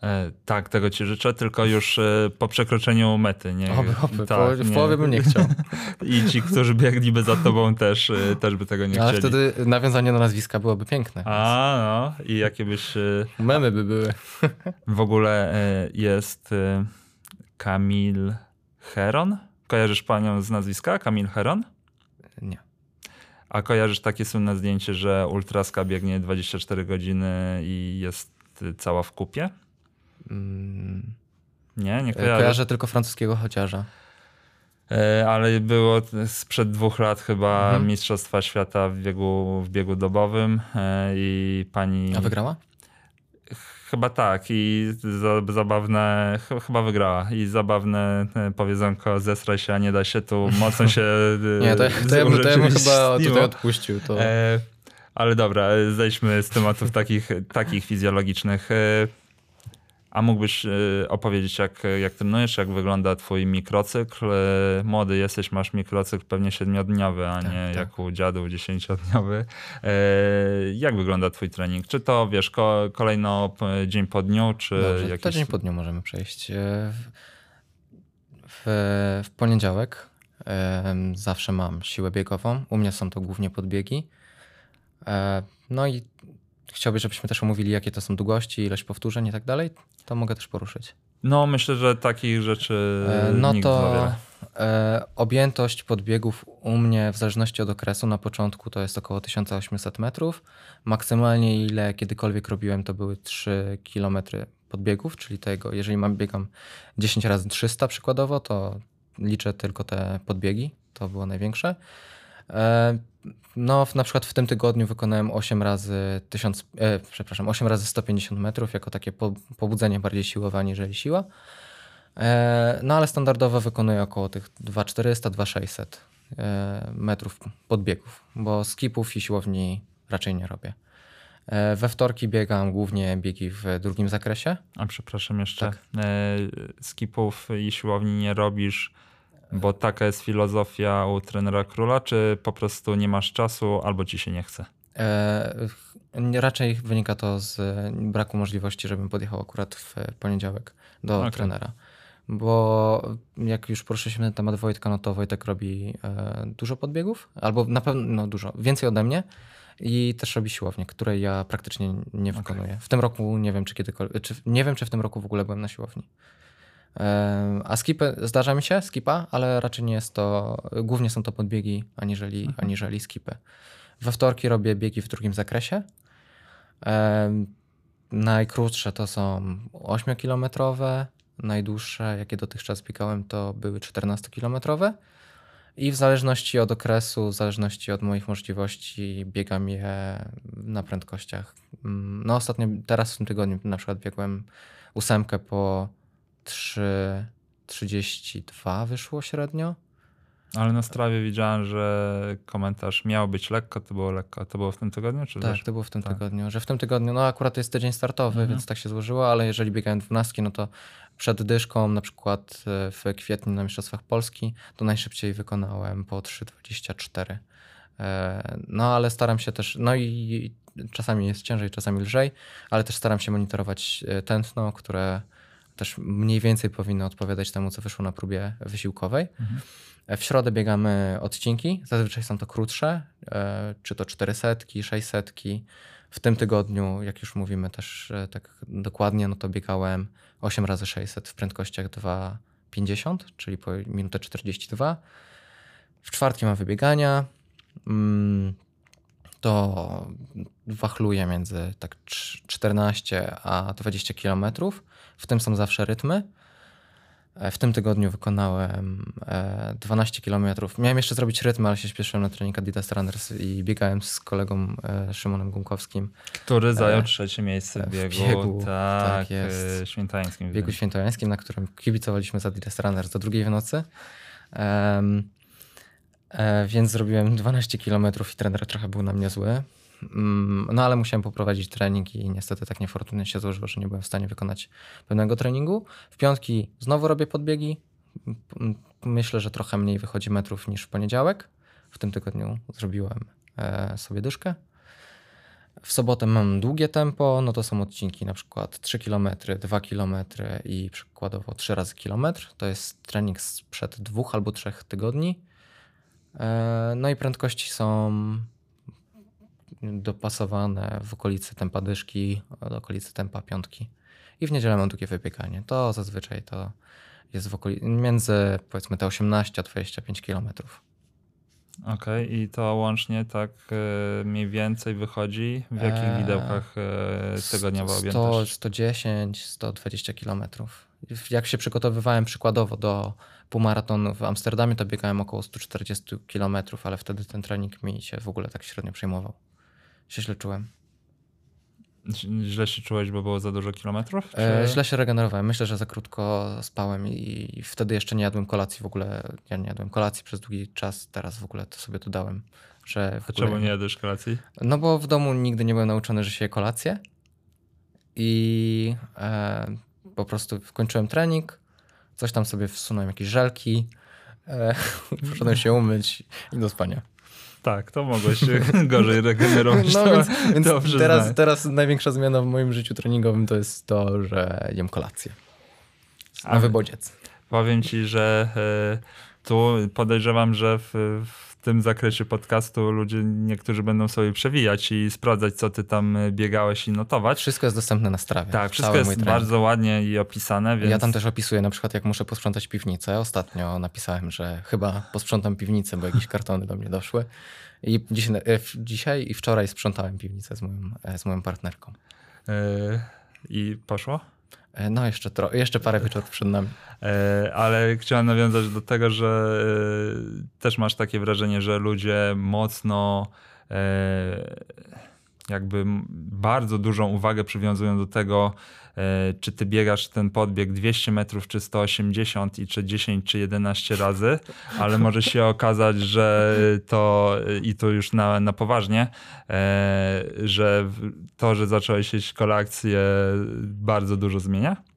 [SPEAKER 2] E, tak, tego ci życzę, tylko już e, po przekroczeniu mety. Nie,
[SPEAKER 3] Oby, oby.
[SPEAKER 2] tak,
[SPEAKER 3] w, w połowie bym nie chciał. [LAUGHS]
[SPEAKER 2] I ci, którzy biegliby za tobą też, e, też by tego nie
[SPEAKER 3] ale
[SPEAKER 2] chcieli.
[SPEAKER 3] wtedy nawiązanie do nazwiska byłoby piękne.
[SPEAKER 2] A, no. I jakie byś... e,
[SPEAKER 3] Memy by były.
[SPEAKER 2] W ogóle e, jest e, Kamil Heron? Kojarzysz panią z nazwiska? Kamil Heron?
[SPEAKER 3] Nie.
[SPEAKER 2] A kojarzysz takie słynne zdjęcie, że ultraska biegnie 24 godziny i jest e, cała w kupie?
[SPEAKER 3] Mm,
[SPEAKER 2] Nie, nie
[SPEAKER 3] e,
[SPEAKER 2] kojarzysz.
[SPEAKER 3] kojarzę tylko francuskiego chociaża.
[SPEAKER 2] E, Ale było sprzed dwóch lat chyba
[SPEAKER 3] Mhm.
[SPEAKER 2] Mistrzostwa Świata w biegu, w biegu dobowym e, i pani...
[SPEAKER 3] A wygrała?
[SPEAKER 2] Chyba tak i za, zabawne, ch- chyba wygrała i zabawne e, powiedzonko zesraj się, a nie da się tu [LAUGHS] mocno się e,
[SPEAKER 3] Nie, to, to, ja, bym- to ja bym chyba tutaj odpuścił. To...
[SPEAKER 2] E, ale dobra, e, zejdźmy z tematów takich, takich fizjologicznych. E, a mógłbyś e, opowiedzieć, jak, jak trenujesz, jak wygląda twój mikrocykl? E, Młody jesteś, masz mikrocykl pewnie siedmiodniowy, a
[SPEAKER 3] Tak,
[SPEAKER 2] nie
[SPEAKER 3] tak.
[SPEAKER 2] jak u dziadów dziesięciodniowy. E, Jak wygląda twój trening? Czy to, wiesz, ko, kolejno dzień po dniu, czy
[SPEAKER 3] Dobrze,
[SPEAKER 2] jakiś...
[SPEAKER 3] to dzień po dniu możemy przejść. W, w, poniedziałek zawsze mam siłę biegową. U mnie są to głównie podbiegi. No i chciałbyś, żebyśmy też omówili, jakie to są długości, ilość powtórzeń i tak dalej. To mogę też poruszyć.
[SPEAKER 2] No, myślę, że takich rzeczy
[SPEAKER 3] E, No
[SPEAKER 2] nikt
[SPEAKER 3] to e, objętość podbiegów u mnie w zależności od okresu na początku to jest około 1800 metrów. Maksymalnie ile kiedykolwiek robiłem to były 3 km podbiegów, czyli tego, jeżeli mam biegam 10 razy 300 przykładowo, to liczę tylko te podbiegi, to było największe. E, No, na przykład w tym tygodniu wykonałem 8 razy 1000, e, przepraszam, 8 razy 150 metrów jako takie po, pobudzenie bardziej siłowe aniżeli siła. E, No ale standardowo wykonuję około tych 2400, 2600 e, metrów podbiegów, bo skipów i siłowni raczej nie robię. E, We wtorki biegam głównie biegi w drugim zakresie.
[SPEAKER 2] A przepraszam jeszcze.
[SPEAKER 3] Tak.
[SPEAKER 2] E, skipów i siłowni nie robisz, bo taka jest filozofia u trenera króla, czy po prostu nie masz czasu albo ci się nie chce?
[SPEAKER 3] E, Raczej wynika to z braku możliwości, żebym podjechał akurat w poniedziałek do
[SPEAKER 2] Okej.
[SPEAKER 3] trenera. Bo jak już poruszyliśmy ten temat Wojtka, no to Wojtek robi e, dużo podbiegów, albo na pewno no dużo, więcej ode mnie i też robi siłownię, której ja praktycznie nie wykonuję. W tym roku nie wiem, czy kiedykolwiek, czy, nie wiem, czy w tym roku w ogóle byłem na siłowni. A skipy, zdarza mi się skipa, ale raczej nie jest to, głównie są to podbiegi aniżeli, aniżeli skipy. We wtorki robię biegi w drugim zakresie, najkrótsze to są 8-kilometrowe, najdłuższe, jakie dotychczas biegałem, to były 14-kilometrowe. I w zależności od okresu, w zależności od moich możliwości, biegam je na prędkościach. Mm, no ostatnio, teraz w tym tygodniu na przykład biegłem ósemkę po 3,32 wyszło średnio.
[SPEAKER 2] Ale na strawie widziałem, że komentarz miał być lekko, to było lekko. To było w tym tygodniu? Czy
[SPEAKER 3] tak,
[SPEAKER 2] też?
[SPEAKER 3] to było w tym
[SPEAKER 2] tak.
[SPEAKER 3] tygodniu. Że w tym tygodniu, no akurat jest tydzień startowy, mhm. więc tak się złożyło, ale jeżeli biegałem dwunastki, no to przed dyszką, na przykład e, w kwietniu na Mistrzostwach Polski, to najszybciej wykonałem po 3,24. E, no ale staram się też, no i czasami jest ciężej, czasami lżej, ale też staram się monitorować e, tętno, które też mniej więcej powinno odpowiadać temu, co wyszło na próbie wysiłkowej. Mhm. W środę biegamy odcinki, zazwyczaj są to krótsze, czy to 400, 600. W tym tygodniu, jak już mówimy też tak dokładnie, no to biegałem 8 razy 600 w prędkościach 2,50, czyli po minutę 42. W czwartki mam wybiegania. To wachluję między tak 14 a 20 km. W tym są zawsze rytmy. E, w tym tygodniu wykonałem 12 km. Miałem jeszcze zrobić rytm, ale się śpieszyłem na trening Adidas Runners i biegałem z kolegą e, Szymonem Gumkowskim.
[SPEAKER 2] Który zajął trzecie miejsce w biegu,
[SPEAKER 3] w biegu
[SPEAKER 2] tak, tak jest. świętojańskim.
[SPEAKER 3] W biegu świętojańskim, na którym kibicowaliśmy z Adidas Runners do drugiej w nocy. Um, e, więc zrobiłem 12 km i trener trochę był na mnie zły. Mm, no ale musiałem poprowadzić trening i niestety tak niefortunnie się złożyło, że nie byłem w stanie wykonać pełnego treningu. W piątki znowu robię podbiegi. Myślę, że trochę mniej wychodzi metrów niż w poniedziałek. W tym tygodniu zrobiłem e, sobie dyszkę. W sobotę mam długie tempo, no to są odcinki na przykład 3 km, 2 km i przykładowo 3 razy kilometr. To jest trening sprzed dwóch albo trzech tygodni. E, no i prędkości są dopasowane w okolicy tempa dyszki, do okolicy tempa piątki. I w niedzielę mam długie wybieganie. To zazwyczaj to jest w okolicy między powiedzmy te 18 a 25 kilometrów.
[SPEAKER 2] Okej, okay, i to łącznie tak e, mniej więcej wychodzi? W jakich eee, widełkach e, tygodniowa objętość?
[SPEAKER 3] 110, 120 kilometrów. Jak się przygotowywałem przykładowo do półmaratonu w Amsterdamie, to biegałem około 140 kilometrów, ale wtedy ten trening mi się w ogóle tak średnio przejmował się źle czułem.
[SPEAKER 2] Źle się czułeś, bo było za dużo kilometrów?
[SPEAKER 3] E, źle się regenerowałem. Myślę, że za krótko spałem i, wtedy jeszcze nie jadłem kolacji w ogóle. Ja nie jadłem kolacji przez długi czas, teraz w ogóle to sobie dodałem. Że
[SPEAKER 2] A czemu nie jadłeś kolacji?
[SPEAKER 3] No bo w domu nigdy nie byłem nauczony, że się je kolację i e, po prostu kończyłem trening, coś tam sobie wsunąłem, jakieś żelki, e, [LAUGHS] poszedłem się umyć i do spania.
[SPEAKER 2] Tak, to mogłeś się [LAUGHS] gorzej regenerować. No,
[SPEAKER 3] to, więc, więc teraz, teraz największa zmiana w moim życiu treningowym to jest to, że jem kolację. Na A, wybodziec.
[SPEAKER 2] Powiem ci, że y, tu podejrzewam, że w, w tym zakresie podcastu ludzie niektórzy będą sobie przewijać i sprawdzać, co ty tam biegałeś i notować.
[SPEAKER 3] Wszystko jest dostępne na strawie.
[SPEAKER 2] Tak, wszystko jest bardzo ładnie i opisane. Więc...
[SPEAKER 3] Ja tam też opisuję na przykład, jak muszę posprzątać piwnicę. Ostatnio napisałem, że chyba posprzątam piwnicę, bo jakieś kartony do mnie doszły. I dzisiaj, e, dzisiaj i wczoraj sprzątałem piwnicę z moją, e, z moją partnerką. Yy,
[SPEAKER 2] I poszło?
[SPEAKER 3] No, jeszcze, tro- jeszcze parę wieczorów przed nami.
[SPEAKER 2] E, ale chciałem nawiązać do tego, że e, też masz takie wrażenie, że ludzie mocno e, jakby bardzo dużą uwagę przywiązują do tego, czy ty biegasz ten podbieg 200 metrów, czy 180 i czy 10, czy 11 razy, ale może się okazać, że to i to już na, na poważnie, że to, że zacząłeś jeść kolację bardzo dużo zmienia?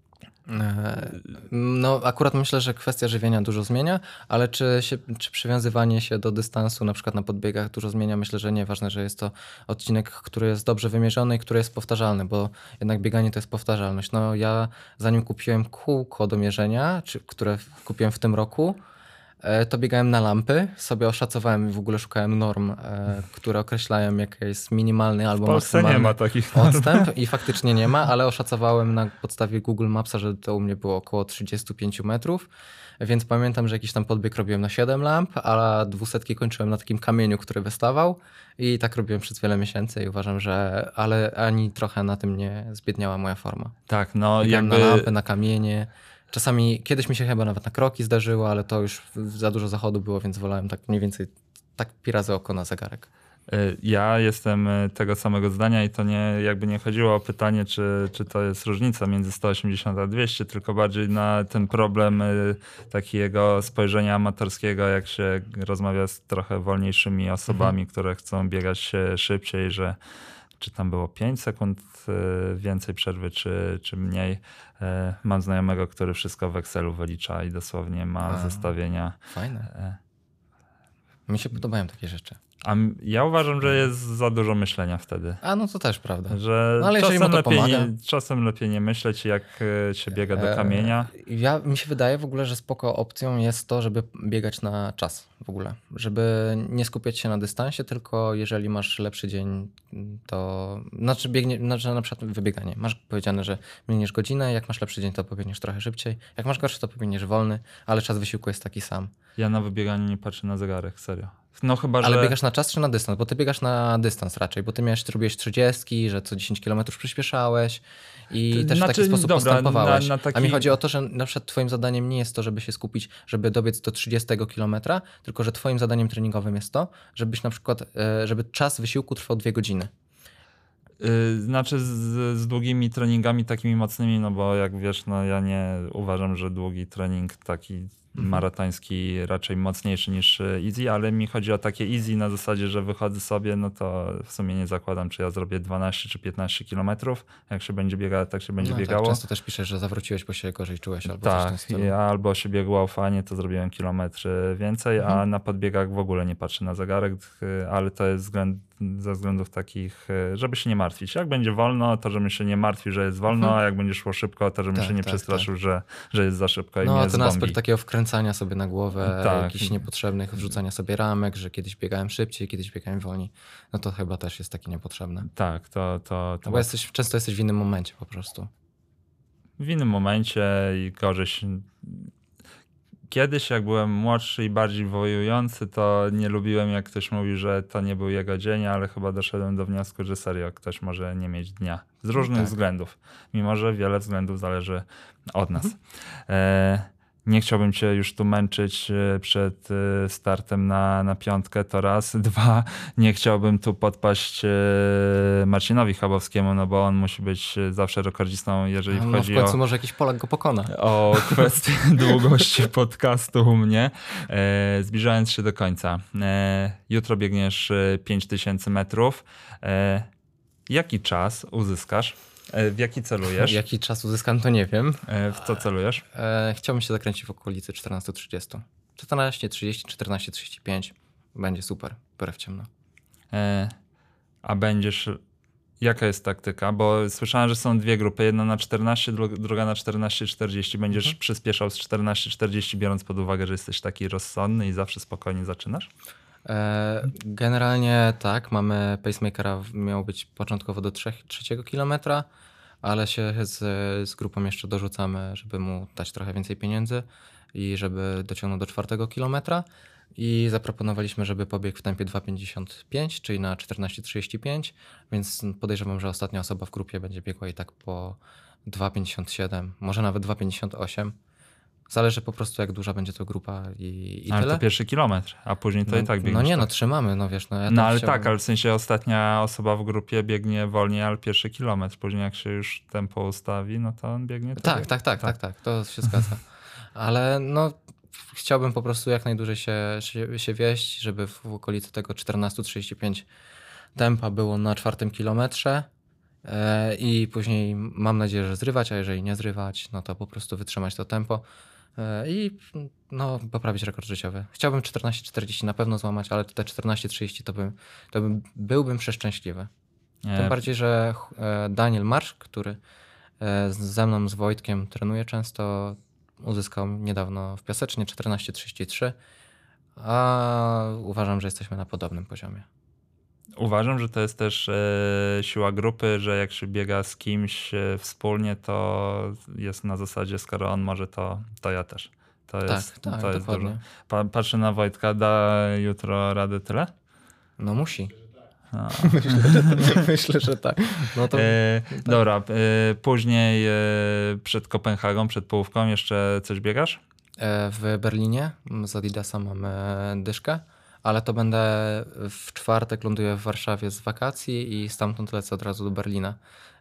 [SPEAKER 3] E, no, akurat myślę, że kwestia żywienia dużo zmienia, ale czy, się, czy przywiązywanie się do dystansu, na przykład na podbiegach, dużo zmienia? Myślę, że nie. Ważne, że jest to odcinek, który jest dobrze wymierzony i który jest powtarzalny, bo jednak bieganie to jest powtarzalność. No, ja zanim kupiłem kółko do mierzenia, czy, które kupiłem w tym roku, to biegałem na lampy, sobie oszacowałem i w ogóle szukałem norm, e, które określają, jaki jest minimalny albo
[SPEAKER 2] W Polsce
[SPEAKER 3] maksymalny
[SPEAKER 2] nie ma takich
[SPEAKER 3] odstęp i [LAUGHS] faktycznie nie ma, ale oszacowałem na podstawie Google Mapsa, że to u mnie było około 35 metrów, więc pamiętam, że jakiś tam podbieg robiłem na 7 lamp, a dwusetki kończyłem na takim kamieniu, który wystawał i tak robiłem przez wiele miesięcy i uważam, że ale ani trochę na tym nie zbiedniała moja forma.
[SPEAKER 2] Tak, no
[SPEAKER 3] Biegałem
[SPEAKER 2] jakby...
[SPEAKER 3] na lampy, na kamienie. Czasami, kiedyś mi się chyba nawet na kroki zdarzyło, ale to już za dużo zachodu było, więc wolałem tak mniej więcej tak pi razy oko na zegarek.
[SPEAKER 2] Y, Ja jestem y, tego samego zdania i to nie, jakby nie chodziło o pytanie, czy, czy to jest różnica między 180 a 200, tylko bardziej na ten problem y, takiego spojrzenia amatorskiego, jak się rozmawia z trochę wolniejszymi osobami, które chcą biegać szybciej, że czy tam było 5 sekund y, więcej przerwy, czy, czy mniej. Y, Mam znajomego, który wszystko w Excelu wylicza i dosłownie ma
[SPEAKER 3] A.
[SPEAKER 2] zestawienia.
[SPEAKER 3] Fajne. Mi się podobają takie rzeczy.
[SPEAKER 2] A ja uważam, że jest za dużo myślenia wtedy.
[SPEAKER 3] A no to też prawda.
[SPEAKER 2] Że
[SPEAKER 3] No, ale
[SPEAKER 2] czasem, lepiej nie, czasem lepiej nie myśleć, jak e, się biega do
[SPEAKER 3] E,
[SPEAKER 2] kamienia.
[SPEAKER 3] Ja, mi się wydaje w ogóle, że spoko opcją jest to, żeby biegać na czas w ogóle. Żeby nie skupiać się na dystansie, tylko jeżeli masz lepszy dzień, to znaczy biegnie, znaczy na przykład wybieganie. Masz powiedziane, że biegniesz godzinę, jak masz lepszy dzień, to pobiegniesz trochę szybciej. Jak masz gorszy, to pobiegniesz wolny, ale czas wysiłku jest taki sam.
[SPEAKER 2] Ja na wybieganiu nie patrzę na zegarek, serio. No chyba,
[SPEAKER 3] Ale
[SPEAKER 2] że...
[SPEAKER 3] biegasz na czas czy na dystans? Bo ty biegasz na dystans raczej, bo ty miałeś, ty robiłeś 30, że co 10 km przyspieszałeś i też w
[SPEAKER 2] znaczy,
[SPEAKER 3] taki sposób
[SPEAKER 2] dobra,
[SPEAKER 3] postępowałeś.
[SPEAKER 2] na- na taki-
[SPEAKER 3] A mi chodzi o to, że na przykład twoim zadaniem nie jest to, żeby się skupić, żeby dobiec do 30 km, tylko że twoim zadaniem treningowym jest to, żebyś na przykład, e, żeby czas wysiłku trwał dwie godziny.
[SPEAKER 2] Y, Znaczy z, z długimi treningami takimi mocnymi, no bo jak wiesz, no ja nie uważam, że długi trening taki. Maratoński raczej mocniejszy niż y, easy, ale mi chodzi o takie easy na zasadzie, że wychodzę sobie, no to w sumie nie zakładam, czy ja zrobię 12 czy 15 kilometrów. Jak się będzie biegało, tak się będzie
[SPEAKER 3] no, tak,
[SPEAKER 2] biegało.
[SPEAKER 3] często też piszesz, że zawróciłeś, bo się gorzej czułeś albo coś
[SPEAKER 2] Tak,
[SPEAKER 3] stylu.
[SPEAKER 2] i albo się biegło fajnie, to zrobiłem kilometr y, więcej, a
[SPEAKER 3] Mhm.
[SPEAKER 2] na podbiegach w ogóle nie patrzę na zegarek, y, ale to jest względ, ze względów takich, y, żeby się nie martwić. Jak będzie wolno, to żebym się nie martwił, że jest wolno,
[SPEAKER 3] Mhm.
[SPEAKER 2] a jak będzie szło szybko, to żebym
[SPEAKER 3] Tak,
[SPEAKER 2] się nie
[SPEAKER 3] tak,
[SPEAKER 2] przestraszył, Że, że jest za szybko i
[SPEAKER 3] No,
[SPEAKER 2] mnie
[SPEAKER 3] a ten
[SPEAKER 2] zbombi.
[SPEAKER 3] aspekt takiego wkręcania sobie na głowę,
[SPEAKER 2] Tak.
[SPEAKER 3] jakichś niepotrzebnych, wrzucania sobie ramek, że kiedyś biegałem szybciej, kiedyś biegałem wolniej, no to chyba też jest takie niepotrzebne.
[SPEAKER 2] Tak, to, to, to
[SPEAKER 3] No bo jesteś, często jesteś w innym momencie po prostu.
[SPEAKER 2] w innym momencie i się... Kiedyś, jak byłem młodszy i bardziej wojujący, to nie lubiłem, jak ktoś mówi, że to nie był jego dzień, ale chyba doszedłem do wniosku, że serio ktoś może nie mieć dnia. Z różnych
[SPEAKER 3] tak.
[SPEAKER 2] względów, mimo że wiele względów zależy od nas. E, nie chciałbym cię już tu męczyć e, przed e, startem na, na piątkę, to raz. [LAUGHS] Dwa, nie chciałbym tu podpaść e, Marcinowi Chabowskiemu, no bo on musi być zawsze rekordzistą, jeżeli
[SPEAKER 3] No, w
[SPEAKER 2] chodzi
[SPEAKER 3] końcu
[SPEAKER 2] o
[SPEAKER 3] może jakiś Polak go pokona. [LAUGHS]
[SPEAKER 2] o kwestię [LAUGHS] długości podcastu u mnie. Zbliżając się do końca. Jutro biegniesz e, 5000 metrów. Jaki czas uzyskasz? E, w jaki celujesz? [LAUGHS]
[SPEAKER 3] Jaki czas uzyskam, to nie wiem.
[SPEAKER 2] E, w co celujesz?
[SPEAKER 3] E, chciałbym się zakręcić w okolicy 14.30. 14.30, 14.35. Będzie super, biorę w ciemno.
[SPEAKER 2] A będziesz. Jaka jest taktyka? Bo słyszałem, że są dwie grupy. Jedna na 14, dru- druga na 14.40. Będziesz
[SPEAKER 3] Mhm.
[SPEAKER 2] przyspieszał z 14.40, biorąc pod uwagę, że jesteś taki rozsądny i zawsze spokojnie zaczynasz?
[SPEAKER 3] E, generalnie tak, mamy pacemakera, miał być początkowo do 3, trzeciego kilometra, ale się z, z grupą jeszcze dorzucamy, żeby mu dać trochę więcej pieniędzy i żeby dociągnął do czwartego kilometra. I zaproponowaliśmy, żeby pobiegł w tempie 2,55, czyli na 14,35, więc podejrzewam, że ostatnia osoba w grupie będzie biegła i tak po 2,57, może nawet 2,58. Zależy po prostu, jak duża będzie to grupa i, i
[SPEAKER 2] ale
[SPEAKER 3] tyle.
[SPEAKER 2] to pierwszy kilometr, a później to
[SPEAKER 3] no,
[SPEAKER 2] i tak biegniesz.
[SPEAKER 3] No nie, no
[SPEAKER 2] tak?
[SPEAKER 3] trzymamy, no wiesz, no ja
[SPEAKER 2] No
[SPEAKER 3] tam
[SPEAKER 2] ale
[SPEAKER 3] chciałbym-
[SPEAKER 2] tak, ale w sensie ostatnia osoba w grupie biegnie wolniej, ale pierwszy kilometr. Później jak się już tempo ustawi, no to on biegnie.
[SPEAKER 3] Tak,
[SPEAKER 2] tak.
[SPEAKER 3] tak, tak, tak, tak, to się [LAUGHS] zgadza. Ale no chciałbym po prostu jak najdłużej się, się, się wieść, żeby w okolicy tego 14.35 tempa było na czwartym kilometrze e, i później mam nadzieję, że zrywać, a jeżeli nie zrywać, no to po prostu wytrzymać to tempo i no, poprawić rekord życiowy. Chciałbym 14.40 na pewno złamać, ale te 14.30 to, bym, to bym, byłbym przeszczęśliwy.
[SPEAKER 2] Nie,
[SPEAKER 3] Tym bardziej, że e, Daniel Marsz, który e, ze mną, z Wojtkiem trenuje często, uzyskał niedawno w Piasecznie 14.33, a uważam, że jesteśmy na podobnym poziomie.
[SPEAKER 2] Uważam, że to jest też e, siła grupy, że jak się biega z kimś e, wspólnie, to jest na zasadzie, skoro on może, to, to ja też. To
[SPEAKER 3] Tak,
[SPEAKER 2] jest,
[SPEAKER 3] tak,
[SPEAKER 2] to jest
[SPEAKER 3] dokładnie.
[SPEAKER 2] dużo. Pa, patrzę na Wojtka, da jutro radę tyle?
[SPEAKER 3] No musi. [LAUGHS] [LAUGHS] Myślę, że tak. No to
[SPEAKER 2] E, Dobra, e, później e, przed Kopenhagą, przed połówką jeszcze coś biegasz?
[SPEAKER 3] E, W Berlinie z Adidasa mamy dyszkę, ale to będę w czwartek ląduję w Warszawie z wakacji i stamtąd lecę od razu do Berlina.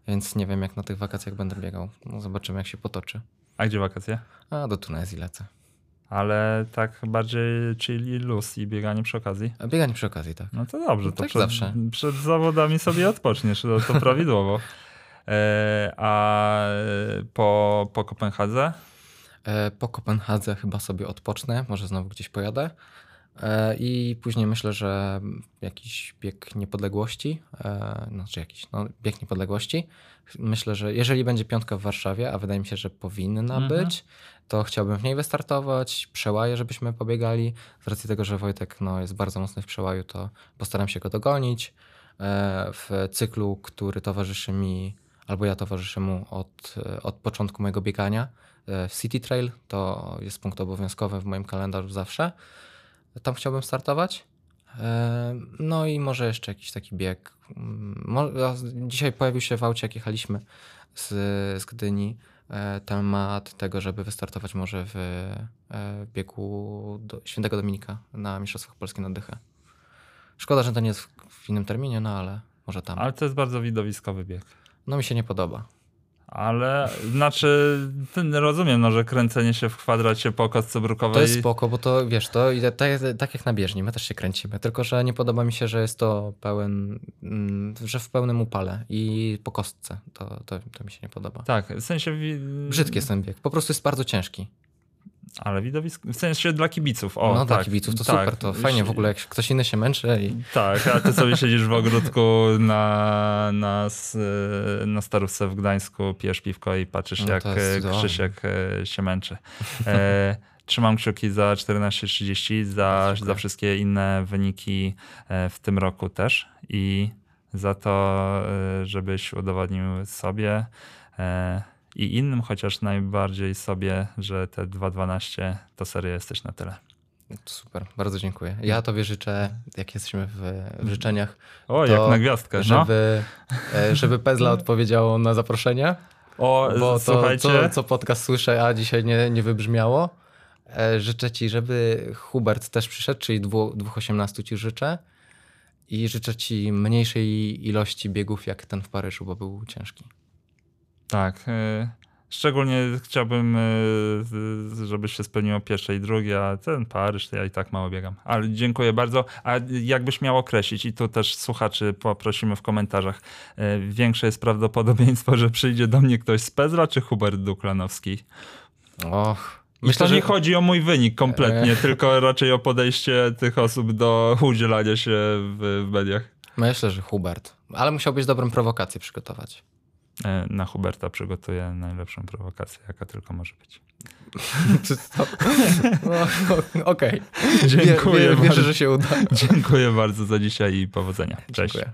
[SPEAKER 3] Więc nie wiem, jak na tych wakacjach będę biegał. No, zobaczymy, jak się potoczy.
[SPEAKER 2] A gdzie wakacje?
[SPEAKER 3] A do Tunezji lecę.
[SPEAKER 2] Ale tak bardziej czyli luz i bieganie przy okazji.
[SPEAKER 3] A Bieganie przy okazji, tak.
[SPEAKER 2] No to dobrze,
[SPEAKER 3] No
[SPEAKER 2] to
[SPEAKER 3] tak
[SPEAKER 2] przed,
[SPEAKER 3] zawsze.
[SPEAKER 2] przed zawodami sobie odpoczniesz, to, to prawidłowo. E, a po, po Kopenhadze?
[SPEAKER 3] E, Po Kopenhadze chyba sobie odpocznę, może znowu gdzieś pojadę. E, I później myślę, że jakiś bieg niepodległości, e, znaczy jakiś, no, bieg niepodległości. Myślę, że jeżeli będzie piątka w Warszawie, a wydaje mi się, że powinna
[SPEAKER 2] Mhm.
[SPEAKER 3] być, to chciałbym w niej wystartować, przełaję, żebyśmy pobiegali. Z racji tego, że Wojtek no, jest bardzo mocny w przełaju, to postaram się go dogonić. E, W cyklu, który towarzyszy mi, albo ja towarzyszę mu od, od początku mojego biegania, w City Trail, to jest punkt obowiązkowy w moim kalendarzu zawsze. Tam chciałbym startować. No i może jeszcze jakiś taki bieg. Mm, Dzisiaj pojawił się w aucie, jak jechaliśmy z, z Gdyni, e, temat tego, żeby wystartować może w e, biegu do Świętego Dominika na Mistrzostwach Polski na dychę. Szkoda, że to nie jest w- w innym terminie, no ale może tam.
[SPEAKER 2] Ale to jest bardzo widowiskowy bieg.
[SPEAKER 3] No mi się nie podoba.
[SPEAKER 2] Ale znaczy, rozumiem, no, że kręcenie się w kwadracie po kostce brukowej.
[SPEAKER 3] To jest spoko, bo to wiesz, to idę tak, tak jak na bieżni, my też się kręcimy. Tylko, że nie podoba mi się, że jest to pełen, mm, że w pełnym upale i po kostce. To, to, to mi się nie podoba.
[SPEAKER 2] Tak, w sensie.
[SPEAKER 3] Brzydki jest ten bieg, po prostu jest bardzo ciężki.
[SPEAKER 2] Ale widowisko. W sensie dla kibiców. O,
[SPEAKER 3] no
[SPEAKER 2] tak,
[SPEAKER 3] dla kibiców to
[SPEAKER 2] tak.
[SPEAKER 3] super, to fajnie w ogóle, jak ktoś inny się męczy i
[SPEAKER 2] Tak, a ty sobie siedzisz w ogródku na, na, na starówce w Gdańsku, pijesz piwko i patrzysz,
[SPEAKER 3] No
[SPEAKER 2] jak. Krzysiek e, się męczy. E, [LAUGHS] trzymam kciuki za 14.30, za,
[SPEAKER 3] Dziękuję.
[SPEAKER 2] za wszystkie inne wyniki e, w tym roku też i za to, e, żebyś udowodnił sobie i innym, chociaż najbardziej sobie, że te 2.12 to serio jesteś na tyle.
[SPEAKER 3] super, bardzo dziękuję. Ja tobie życzę, jak jesteśmy w, w życzeniach,
[SPEAKER 2] O,
[SPEAKER 3] To,
[SPEAKER 2] jak na gwiazdkę, no.
[SPEAKER 3] żeby, e, żeby Pezla [LAUGHS] odpowiedziało na zaproszenie.
[SPEAKER 2] O,
[SPEAKER 3] Bo to,
[SPEAKER 2] słuchajcie.
[SPEAKER 3] co, co podcast słyszę, a dzisiaj nie, nie wybrzmiało. E, życzę ci, żeby Hubert też przyszedł, czyli dwu, dwóch 18 ci życzę. I życzę ci mniejszej ilości biegów jak ten w Paryżu, bo był ciężki.
[SPEAKER 2] Tak. y, Szczególnie chciałbym, y, z- żebyś się spełniło pierwsze i drugie, a ten Paryż to ja i tak mało biegam. Ale dziękuję bardzo. A jakbyś miał określić, i tu też słuchaczy poprosimy w komentarzach, y, większe jest prawdopodobieństwo, że przyjdzie do mnie ktoś z Pezra czy Hubert Duklanowski?
[SPEAKER 3] Och,
[SPEAKER 2] I to nie chodzi o mój wynik kompletnie, [LAUGHS] tylko raczej o podejście tych osób do udzielania się w, w mediach.
[SPEAKER 3] myślę, że Hubert. Ale musiałbyś dobrą prowokację przygotować.
[SPEAKER 2] E, Na Huberta przygotuję najlepszą prowokację, jaka tylko może być. [LAUGHS]
[SPEAKER 3] No, Okej. [LAUGHS]
[SPEAKER 2] Dziękuję
[SPEAKER 3] Wie- wie-
[SPEAKER 2] bardzo.
[SPEAKER 3] Wierzę, że się uda. [LAUGHS]
[SPEAKER 2] Dziękuję bardzo za dzisiaj i powodzenia. Cześć.
[SPEAKER 3] Dziękuję.